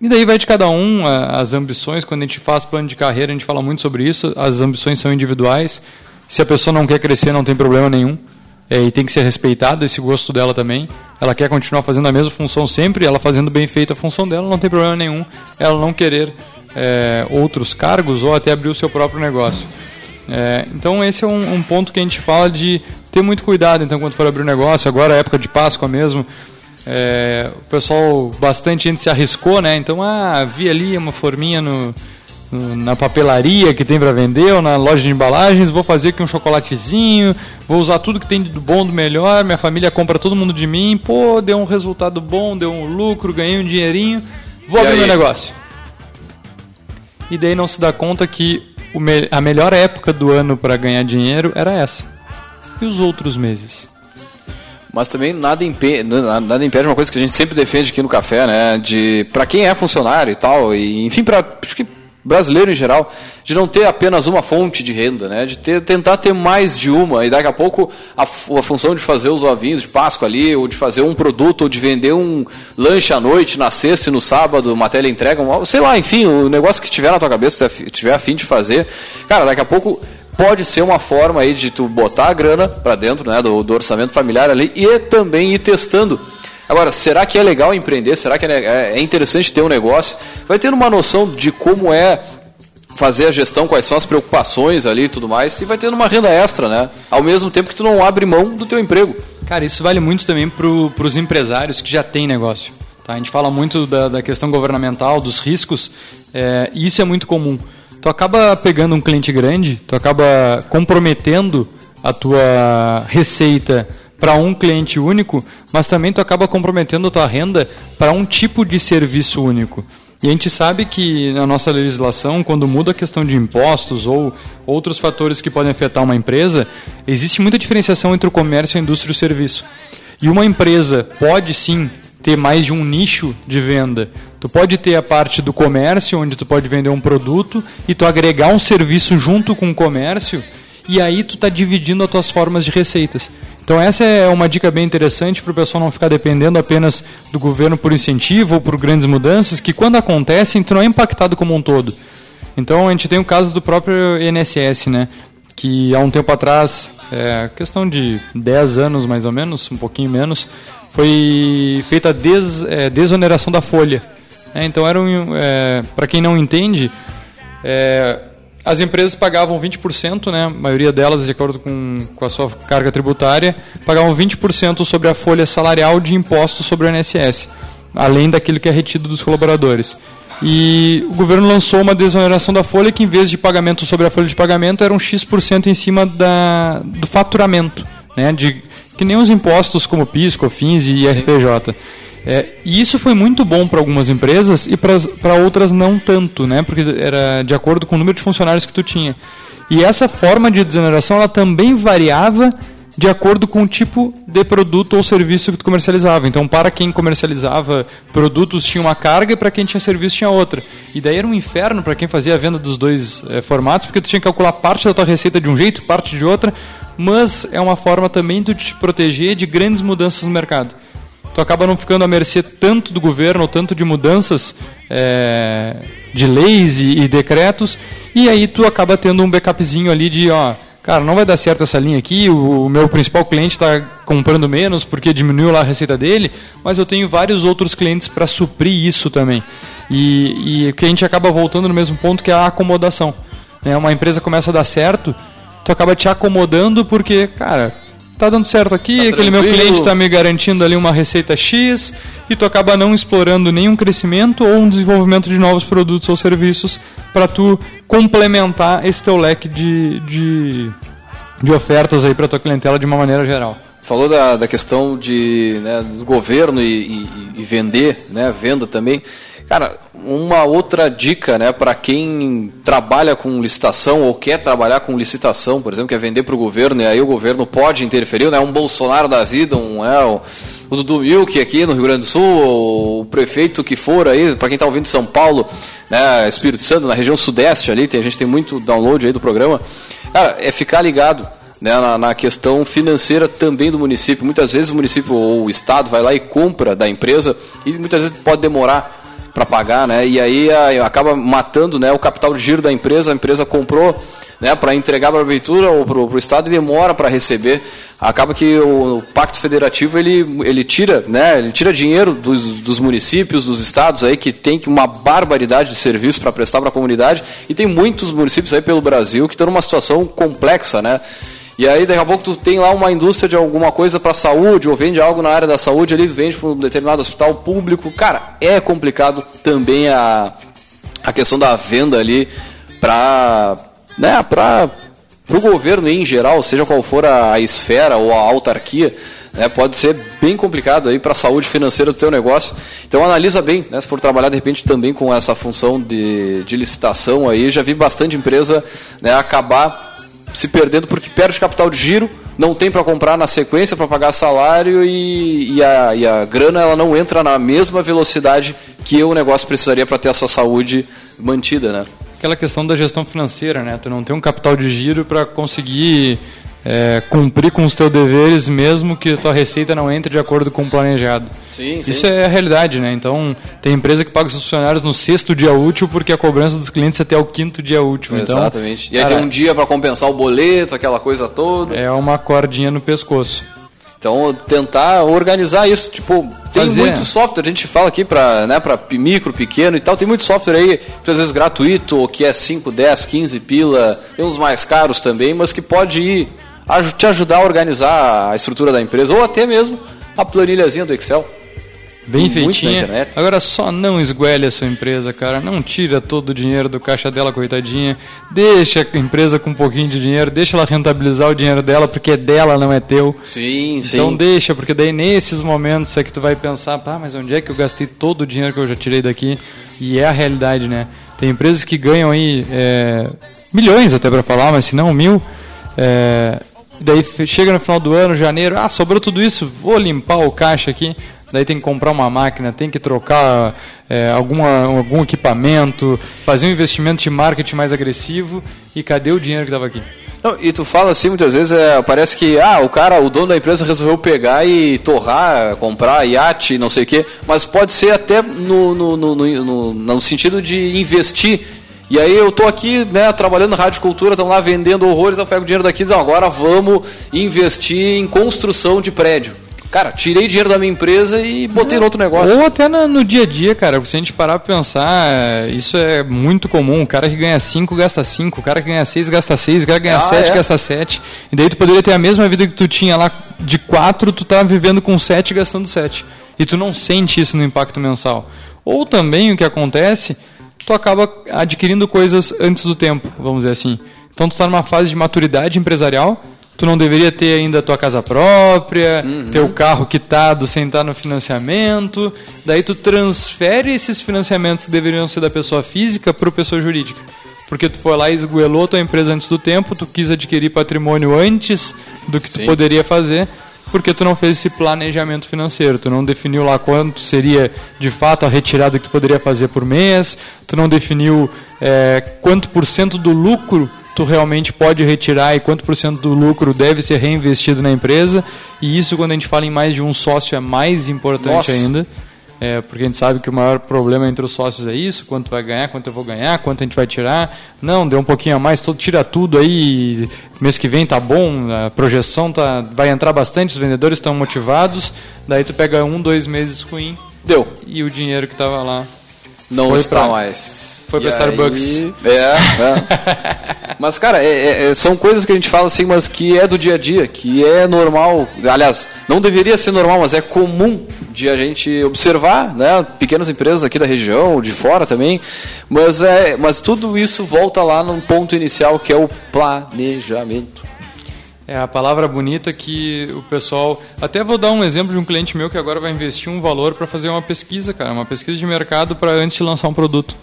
e daí vai de cada um, as ambições, quando a gente faz plano de carreira, a gente fala muito sobre isso, as ambições são individuais. Se a pessoa não quer crescer, não tem problema nenhum é, e tem que ser respeitado esse gosto dela também. Ela quer continuar fazendo a mesma função sempre, ela fazendo bem feita a função dela, não tem problema nenhum ela não querer é, outros cargos ou até abrir o seu próprio negócio. É, então esse é um, um, ponto que a gente fala de ter muito cuidado então quando for abrir um negócio, agora é época de Páscoa mesmo, é, o pessoal, bastante gente se arriscou, né? Então, ah, vi ali uma forminha no, na papelaria que tem para vender ou na loja de embalagens, vou fazer aqui um chocolatezinho, vou usar tudo que tem do bom, do melhor, minha família compra todo mundo de mim, pô, deu um resultado bom, deu um lucro, ganhei um dinheirinho, vou e abrir meu negócio. e daí não se dá conta que me a melhor época do ano para ganhar dinheiro era essa. E os outros meses? Mas também nada impede, nada impede uma coisa que a gente sempre defende aqui no café, né? De para quem é funcionário e tal, e enfim, para acho que brasileiro em geral, de não ter apenas uma fonte de renda, né? De ter, tentar ter mais de uma e daqui a pouco a, a função de fazer os ovinhos de Páscoa ali, ou de fazer um produto, ou de vender um lanche à noite, na sexta e no sábado, uma tela entrega, um, sei lá, enfim, o negócio que tiver na tua cabeça, tiver a fim de fazer, cara, daqui a pouco pode ser uma forma aí de tu botar a grana para dentro né, do, do, orçamento familiar ali e também ir testando. Agora, será que é legal empreender? Será que é, é, é interessante ter um negócio? Vai tendo uma noção de como é fazer a gestão, quais são as preocupações ali e tudo mais, e vai tendo uma renda extra, né? Ao mesmo tempo que tu não abre mão do teu emprego. Cara, isso vale muito também para os empresários que já têm negócio. Tá? A gente fala muito da, da questão governamental, dos riscos, é, e isso é muito comum tu acaba pegando um cliente grande, tu acaba comprometendo a tua receita para um cliente único, mas também tu acaba comprometendo a tua renda para um tipo de serviço único. E a gente sabe que na nossa legislação, quando muda a questão de impostos ou outros fatores que podem afetar uma empresa, existe muita diferenciação entre o comércio, a indústria e o serviço. E uma empresa pode sim ter mais de um nicho de venda. Tu pode ter a parte do comércio, onde tu pode vender um produto e tu agregar um serviço junto com o comércio, e aí tu está dividindo as tuas formas de receitas. Então essa é uma dica bem interessante para o pessoal não ficar dependendo apenas do governo por incentivo ou por grandes mudanças, que quando acontecem tu não é impactado como um todo. Então a gente tem o caso do próprio INSS, né? que há um tempo atrás, é, questão de 10 anos mais ou menos, um pouquinho menos, foi feita a des, é, desoneração da folha. É, então, era um, é, para quem não entende, é, as empresas pagavam 20%, né, a maioria delas, de acordo com, com a sua carga tributária, pagavam 20% sobre a folha salarial de impostos sobre o INSS, além daquilo que é retido dos colaboradores. E o governo lançou uma desoneração da folha que, em vez de pagamento sobre a folha de pagamento, era um X% em cima da, do faturamento, né, de que nem os impostos como PIS, COFINS e RPJ. É, e isso foi muito bom para algumas empresas e para outras não tanto, né? Porque era de acordo com o número de funcionários que tu tinha. E essa forma de desoneração ela também variava de acordo com o tipo de produto ou serviço que tu comercializava. Então, para quem comercializava produtos tinha uma carga e para quem tinha serviço tinha outra. E daí era um inferno para quem fazia a venda dos dois é, formatos, porque tu tinha que calcular parte da tua receita de um jeito, parte de outra, mas é uma forma também de te proteger de grandes mudanças no mercado. Tu acaba não ficando à mercê tanto do governo tanto de mudanças é, de leis e, e, decretos, e aí tu acaba tendo um backupzinho ali de, ó, cara, não vai dar certo essa linha aqui, o, o meu principal cliente está comprando menos porque diminuiu lá a receita dele, mas eu tenho vários outros clientes para suprir isso também. E, e que a gente acaba voltando no mesmo ponto que é a acomodação. Né? Uma empresa começa a dar certo, tu acaba te acomodando porque, cara, tá dando certo aqui, tá aquele meu cliente está me garantindo ali uma receita X e tu acaba não explorando nenhum crescimento ou um desenvolvimento de novos produtos ou serviços para tu complementar esse teu leque de, de, de ofertas aí para tua clientela de uma maneira geral. Você falou da, da questão de, né, do governo e, e, e vender, né, venda também. Cara, uma outra dica, né, para quem trabalha com licitação ou quer trabalhar com licitação, por exemplo, quer vender para o governo e aí o governo pode interferir, né, um Bolsonaro da vida, um é, o, o Dudu Milk aqui no Rio Grande do Sul, o prefeito que for aí, para quem está ouvindo de São Paulo, né, Espírito Santo, na região sudeste ali, tem, a gente tem muito download aí do programa, cara, é ficar ligado. Né, na, na, questão financeira também do município. Muitas vezes o município ou o estado vai lá e compra da empresa e muitas vezes pode demorar para pagar, né? E aí a, acaba matando, né, o capital de giro da empresa. A empresa comprou, né, para entregar para a prefeitura ou para o estado e demora para receber. Acaba que o, o, pacto federativo ele, ele tira, né, ele tira dinheiro dos, dos municípios, dos estados aí que tem uma barbaridade de serviço para prestar para a comunidade e tem muitos municípios aí pelo Brasil que estão numa situação complexa, né? E aí, daqui a pouco, tu tem lá uma indústria de alguma coisa para saúde, ou vende algo na área da saúde ali, vende para um determinado hospital público. Cara, é complicado também a, a questão da venda ali para né, para o governo em geral, seja qual for a, a esfera ou a autarquia. né, pode ser bem complicado aí para a saúde financeira do teu negócio. Então analisa bem, né, se for trabalhar de repente também com essa função de, de licitação aí, já vi bastante empresa né, acabar se perdendo porque perde capital de giro, não tem para comprar na sequência para pagar salário e, e, a, e a grana ela não entra na mesma velocidade que o negócio precisaria para ter essa saúde mantida, né? Aquela questão da gestão financeira, né? Tu não tem um capital de giro para conseguir é, cumprir com os teus deveres, mesmo que a tua receita não entre de acordo com o planejado. Sim, sim. Isso é a realidade, né? Então, tem empresa que paga os funcionários no sexto dia útil porque a cobrança dos clientes é até o quinto dia útil. Então, Exatamente. e aí tem um dia para compensar o boleto, aquela coisa toda. É uma cordinha no pescoço. Então, tentar organizar isso. Tipo, tem Fazer. muito software, a gente fala aqui para né, pra micro, pequeno e tal, tem muito software aí, às vezes gratuito, ou que é 5, 10, 15 pila, tem uns mais caros também, mas que pode ir te ajudar a organizar a estrutura da empresa, ou até mesmo a planilhazinha do Excel. Bem feitinha. Agora só não esguele a sua empresa, cara. Não tira todo o dinheiro do caixa dela, coitadinha. Deixa a empresa com um pouquinho de dinheiro, deixa ela rentabilizar o dinheiro dela, porque é dela, não é teu. Sim, sim. Então deixa, porque daí nesses momentos é que tu vai pensar, pá, mas onde é que eu gastei todo o dinheiro que eu já tirei daqui? E é a realidade, né? Tem empresas que ganham aí é, milhões até para falar, mas se não mil. É, daí chega no final do ano, janeiro, ah, sobrou tudo isso, vou limpar o caixa aqui. Daí tem que comprar uma máquina, tem que trocar é, alguma, algum equipamento, fazer um investimento de marketing mais agressivo. E cadê o dinheiro que estava aqui? Não, e tu fala assim muitas vezes, é, parece que ah, o cara, o dono da empresa resolveu pegar e torrar, comprar iate, não sei o quê, mas pode ser até no, no, no, no, no sentido de investir e aí eu tô aqui, né, trabalhando na Rádio Cultura, estão lá vendendo horrores, eu pego dinheiro daqui e digo, agora vamos investir em construção de prédio. Cara, tirei dinheiro da minha empresa e botei é. no outro negócio. Ou até no, no, dia a dia, cara. Se a gente parar pra pensar, isso é muito comum. O cara que ganha 5 gasta 5, o cara que ganha 6 gasta 6, o cara que ganha 7 ah, é? gasta 7. E daí tu poderia ter a mesma vida que tu tinha lá de 4, tu tá vivendo com 7 gastando 7. E tu não sente isso no impacto mensal. Ou também o que acontece, tu acaba adquirindo coisas antes do tempo, vamos dizer assim. Então tu tá numa fase de maturidade empresarial tu não deveria ter ainda a tua casa própria, uhum. ter o carro quitado sem estar no financiamento. Daí tu transfere esses financiamentos que deveriam ser da pessoa física para a pessoa jurídica. Porque tu foi lá e esgoelou a tua empresa antes do tempo, tu quis adquirir patrimônio antes do que tu Sim. poderia fazer, porque tu não fez esse planejamento financeiro, tu não definiu lá quanto seria de fato a retirada que tu poderia fazer por mês, tu não definiu é, quanto por cento do lucro tu realmente pode retirar e quanto por cento do lucro deve ser reinvestido na empresa. E isso, quando a gente fala em mais de um sócio, é mais importante Nossa. ainda. É, porque a gente sabe que o maior problema entre os sócios é isso, quanto vai ganhar, quanto eu vou ganhar, quanto a gente vai tirar. Não, deu um pouquinho a mais, todo, tira tudo aí, mês que vem tá bom, a projeção tá, vai entrar bastante, os vendedores estão motivados, daí tu pega um, dois meses ruim. Deu. E o dinheiro que estava lá. Não está pra... mais. Foi para Starbucks. Aí, é, é. mas, cara, é, é, é, são coisas que a gente fala assim, mas que é do dia a dia, que é normal. Aliás, não deveria ser normal, mas é comum de a gente observar, né? Pequenas empresas aqui da região, de fora também. Mas, é, mas tudo isso volta lá num ponto inicial que é o planejamento. É a palavra bonita que o pessoal. Até vou dar um exemplo de um cliente meu que agora vai investir um valor para fazer uma pesquisa, cara, uma pesquisa de mercado para antes de lançar um produto.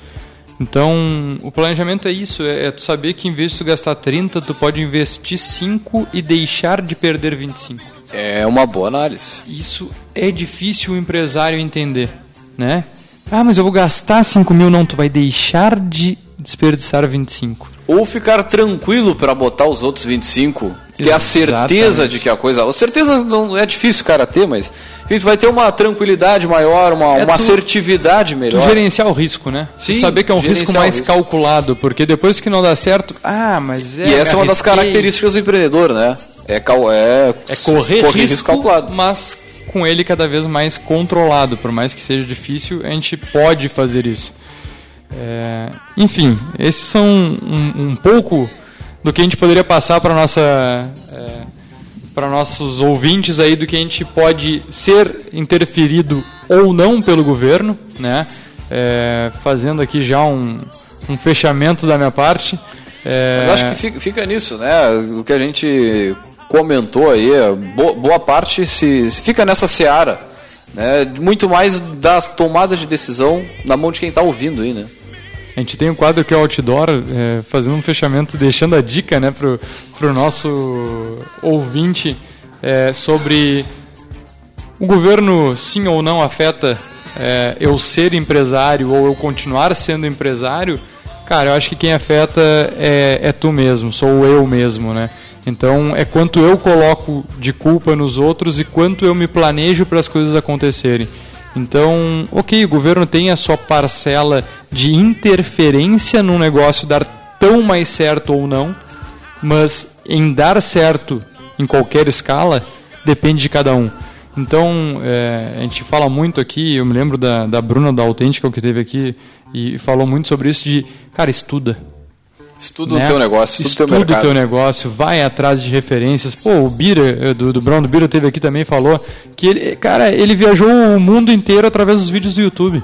Então, o planejamento é isso, é, é, tu saber que em vez de tu gastar 30, tu pode investir 5 e deixar de perder 25. É uma boa análise. Isso é difícil o empresário entender, né? Ah, mas eu vou gastar 5 mil, não, tu vai deixar de desperdiçar 25. Ou ficar tranquilo para botar os outros 25 ter a certeza de que a coisa. A certeza não é difícil, cara, ter, mas. Enfim, tu vai ter uma tranquilidade maior, uma, é uma tu, assertividade melhor. Tu gerenciar o risco, né? Sim, tu saber que é um risco mais risco. calculado, porque depois que não dá certo. Ah, mas é. E essa é uma das características do empreendedor, né? É, cal, é, é correr, correr risco, risco calculado. Mas com ele cada vez mais controlado. Por mais que seja difícil, a gente pode fazer isso. É, enfim, esses são um, um pouco do que a gente poderia passar para nossa é, para nossos ouvintes aí do que a gente pode ser interferido ou não pelo governo, né? É, fazendo aqui já um, um fechamento da minha parte. É... Eu acho que fica, fica nisso, né? O que a gente comentou aí, boa parte se, se fica nessa seara, né? Muito mais das tomadas de decisão na mão de quem está ouvindo aí, né? A gente tem um quadro que é o Outdoor, é, fazendo um fechamento, deixando a dica né, para o nosso ouvinte é, sobre o governo sim ou não afeta é, eu ser empresário ou eu continuar sendo empresário. Cara, eu acho que quem afeta é, é tu mesmo, sou eu mesmo, né? Então é quanto eu coloco de culpa nos outros e quanto eu me planejo para as coisas acontecerem. Então, ok, o governo tem a sua parcela de interferência no negócio dar tão mais certo ou não, mas em dar certo em qualquer escala depende de cada um. Então, é, a gente fala muito aqui, eu me lembro da, da Bruna da Autêntica que teve aqui e falou muito sobre isso de, cara, estuda Estuda né? o teu negócio, estuda, estuda o teu, teu negócio, vai atrás de referências. Pô, o Bira, eh, do, do Brown do Bira, teve aqui também, falou que ele, cara, ele viajou o mundo inteiro através dos vídeos do YouTube.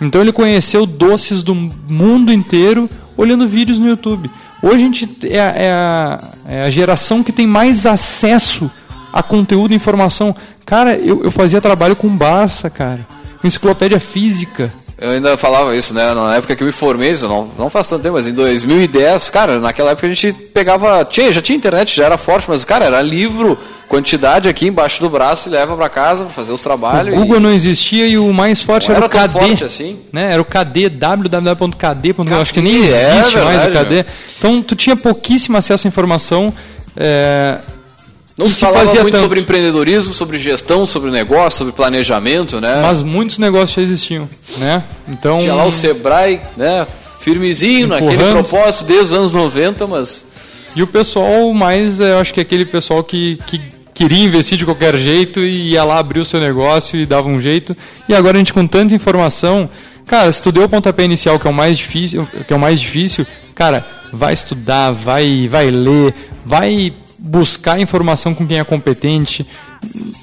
Então ele conheceu doces do mundo inteiro olhando vídeos no YouTube. Hoje a gente é, é, a, é a geração que tem mais acesso a conteúdo e informação. Cara, eu, eu fazia trabalho com Barça, cara. Enciclopédia física. Eu ainda falava isso, né? Na época que eu me formei, isso não, não faz tanto tempo, mas em 2010, cara, naquela época a gente pegava. Tinha, já tinha internet, já era forte, mas, cara, era livro, quantidade aqui embaixo do braço e leva para casa pra fazer os trabalhos. O Google e... não existia e o mais forte era, era, o KD. Forte assim. Né? Era o KD, www.kd.com. Acho que nem existe é, mais o KD. Meu. Então tu tinha pouquíssimo acesso à informação. É, não se falava muito tanto. sobre empreendedorismo, sobre gestão, sobre negócio, sobre planejamento, né? Mas muitos negócios já existiam, né? Então tinha lá o Sebrae, né? Firmezinho Empurrando. naquele propósito desde os anos 90, mas e o pessoal mais, eu acho que é aquele pessoal que, que queria investir de qualquer jeito e ia lá abrir o seu negócio e dava um jeito. E agora a gente com tanta informação, cara, se tu deu o pontapé inicial, que é o mais difícil, que é o mais difícil, cara, vai estudar, vai, vai ler, vai buscar informação com quem é competente,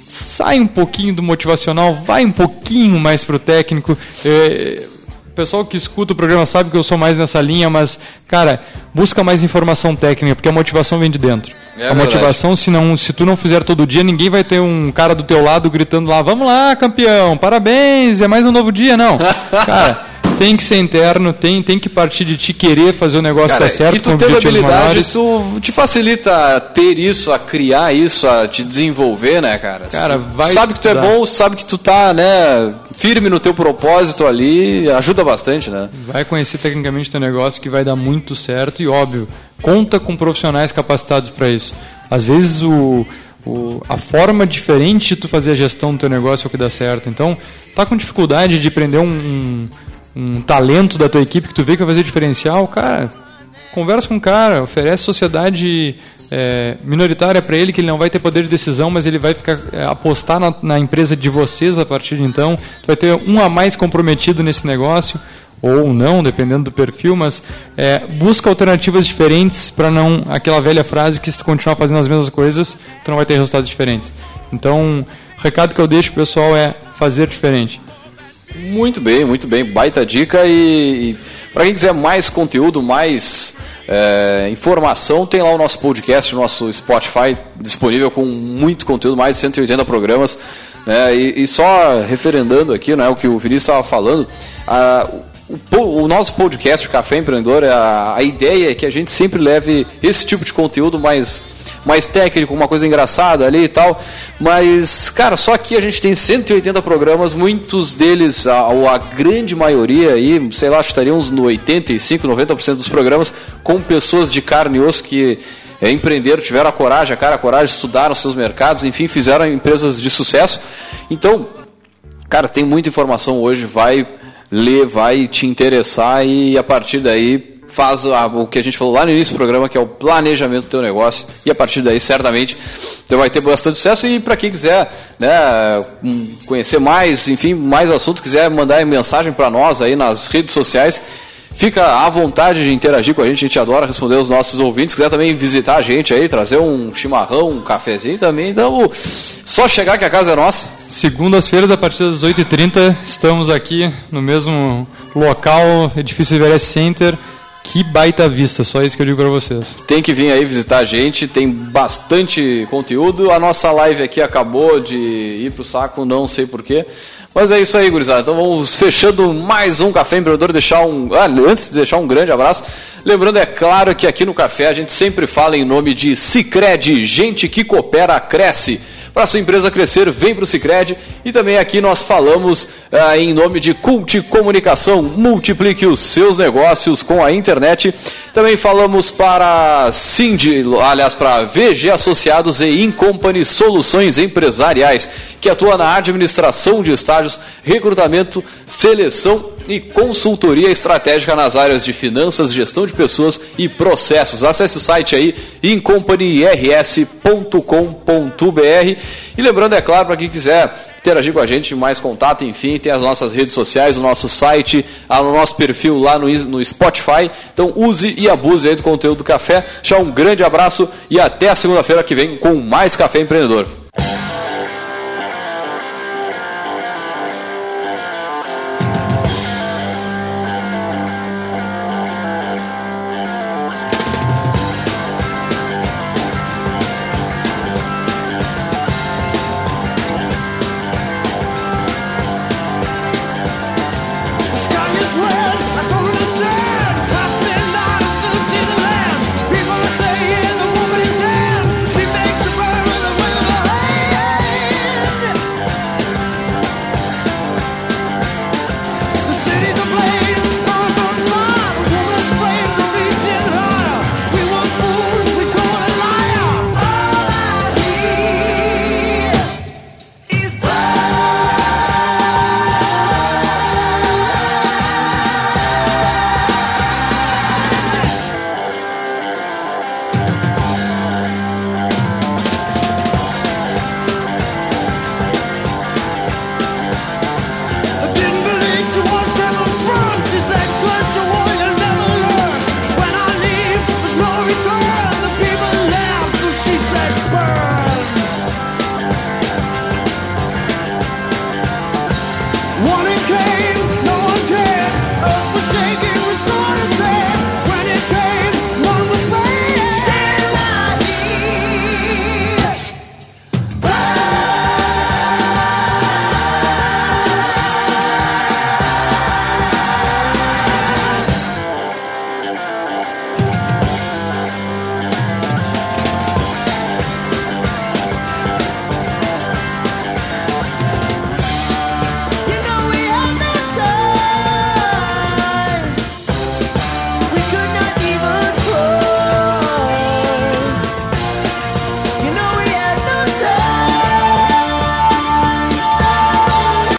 sai um pouquinho do motivacional, vai um pouquinho mais pro técnico. É, o pessoal que escuta o programa sabe que eu sou mais nessa linha, mas, cara, busca mais informação técnica, porque a motivação vem de dentro. É a motivação, se, não, se tu não fizer todo dia, ninguém vai ter um cara do teu lado gritando lá, vamos lá, campeão, parabéns, é mais um novo dia, não. cara, tem que ser interno, tem, tem que partir de te querer fazer o negócio Cara, dar certo. E tu tendo habilidade, tu te facilita ter isso, a criar isso, a te desenvolver, né, cara? Cara, vai sabe estudar. que tu é bom, sabe que tu tá, né, firme no teu propósito ali, ajuda bastante, né? Vai conhecer tecnicamente teu negócio que vai dar muito certo e óbvio, conta com profissionais capacitados para isso. Às vezes o o, a forma diferente de tu fazer a gestão do teu negócio é o que dá certo. Então, tá com dificuldade de prender um, um, um talento da tua equipe que tu vê que vai fazer diferencial, cara, conversa com o cara, oferece sociedade é, minoritária para ele, que ele não vai ter poder de decisão, mas ele vai ficar é, apostar na, na, empresa de vocês a partir de então. Tu vai ter um a mais comprometido nesse negócio, ou não, dependendo do perfil, mas é, busca alternativas diferentes para não. aquela velha frase que se tu continuar fazendo as mesmas coisas, tu não vai ter resultados diferentes. Então, o recado que eu deixo pro pessoal é fazer diferente. Muito bem, muito bem. Baita dica. E, e para quem quiser mais conteúdo, mais é, informação, tem lá o nosso podcast, o nosso Spotify disponível com muito conteúdo, mais de 180 programas. Né? E, e, só referendando aqui né, o que o Vinícius estava falando, a, o, o, nosso podcast, Café Empreendedor, a, a ideia é que a gente sempre leve esse tipo de conteúdo mais mais técnico, uma coisa engraçada ali e tal. Mas, cara, só aqui a gente tem 180 programas, muitos deles, a, a grande maioria aí, sei lá, estaria uns no 85, 90% dos programas com pessoas de carne e osso que é, empreenderam, tiveram a coragem, a cara, a coragem, estudaram seus mercados, enfim, fizeram empresas de sucesso. Então, cara, tem muita informação hoje, vai ler, vai te interessar e a partir daí faz o que a gente falou lá no início do programa, que é o planejamento do teu negócio, e a partir daí, certamente, você vai ter bastante sucesso. E para quem quiser né, conhecer mais, enfim, mais assuntos, quiser mandar mensagem para nós aí nas redes sociais, Fica à vontade de interagir com a gente, a gente adora responder os nossos ouvintes. quiser também visitar a gente aí, trazer um chimarrão, um cafezinho também, então só chegar que a casa é nossa. Segundas-feiras, a partir das 8h30, estamos aqui no mesmo local, edifício Everest Center, Que baita vista, só isso que eu digo para vocês. Tem que vir aí visitar a gente, tem bastante conteúdo. A nossa live aqui acabou de ir pro saco, não sei porquê. Mas é isso aí, gurizada. Então vamos fechando mais um Café Empreendedor. Deixar um, ah, antes de deixar um grande abraço. Lembrando, é claro que aqui no Café a gente sempre fala em nome de Cicred, gente que coopera, cresce. Para sua empresa crescer, vem para o Cicred. E também aqui nós falamos ah, em nome de Cult Comunicação. Multiplique os seus negócios com a internet. Também falamos para Cindy, aliás, para VG Associados e Incompany Soluções Empresariais, que atua na administração de estágios, recrutamento, seleção e consultoria estratégica nas áreas de finanças, gestão de pessoas e processos. Acesse o site aí incompanyrs.com.br e lembrando, é claro, para quem quiser interagir com a gente, mais contato, enfim, tem as nossas redes sociais, o nosso site, o nosso perfil lá no, no Spotify. Então use e abuse aí do conteúdo do café. Tchau, um grande abraço e até a segunda-feira que vem com mais Café Empreendedor.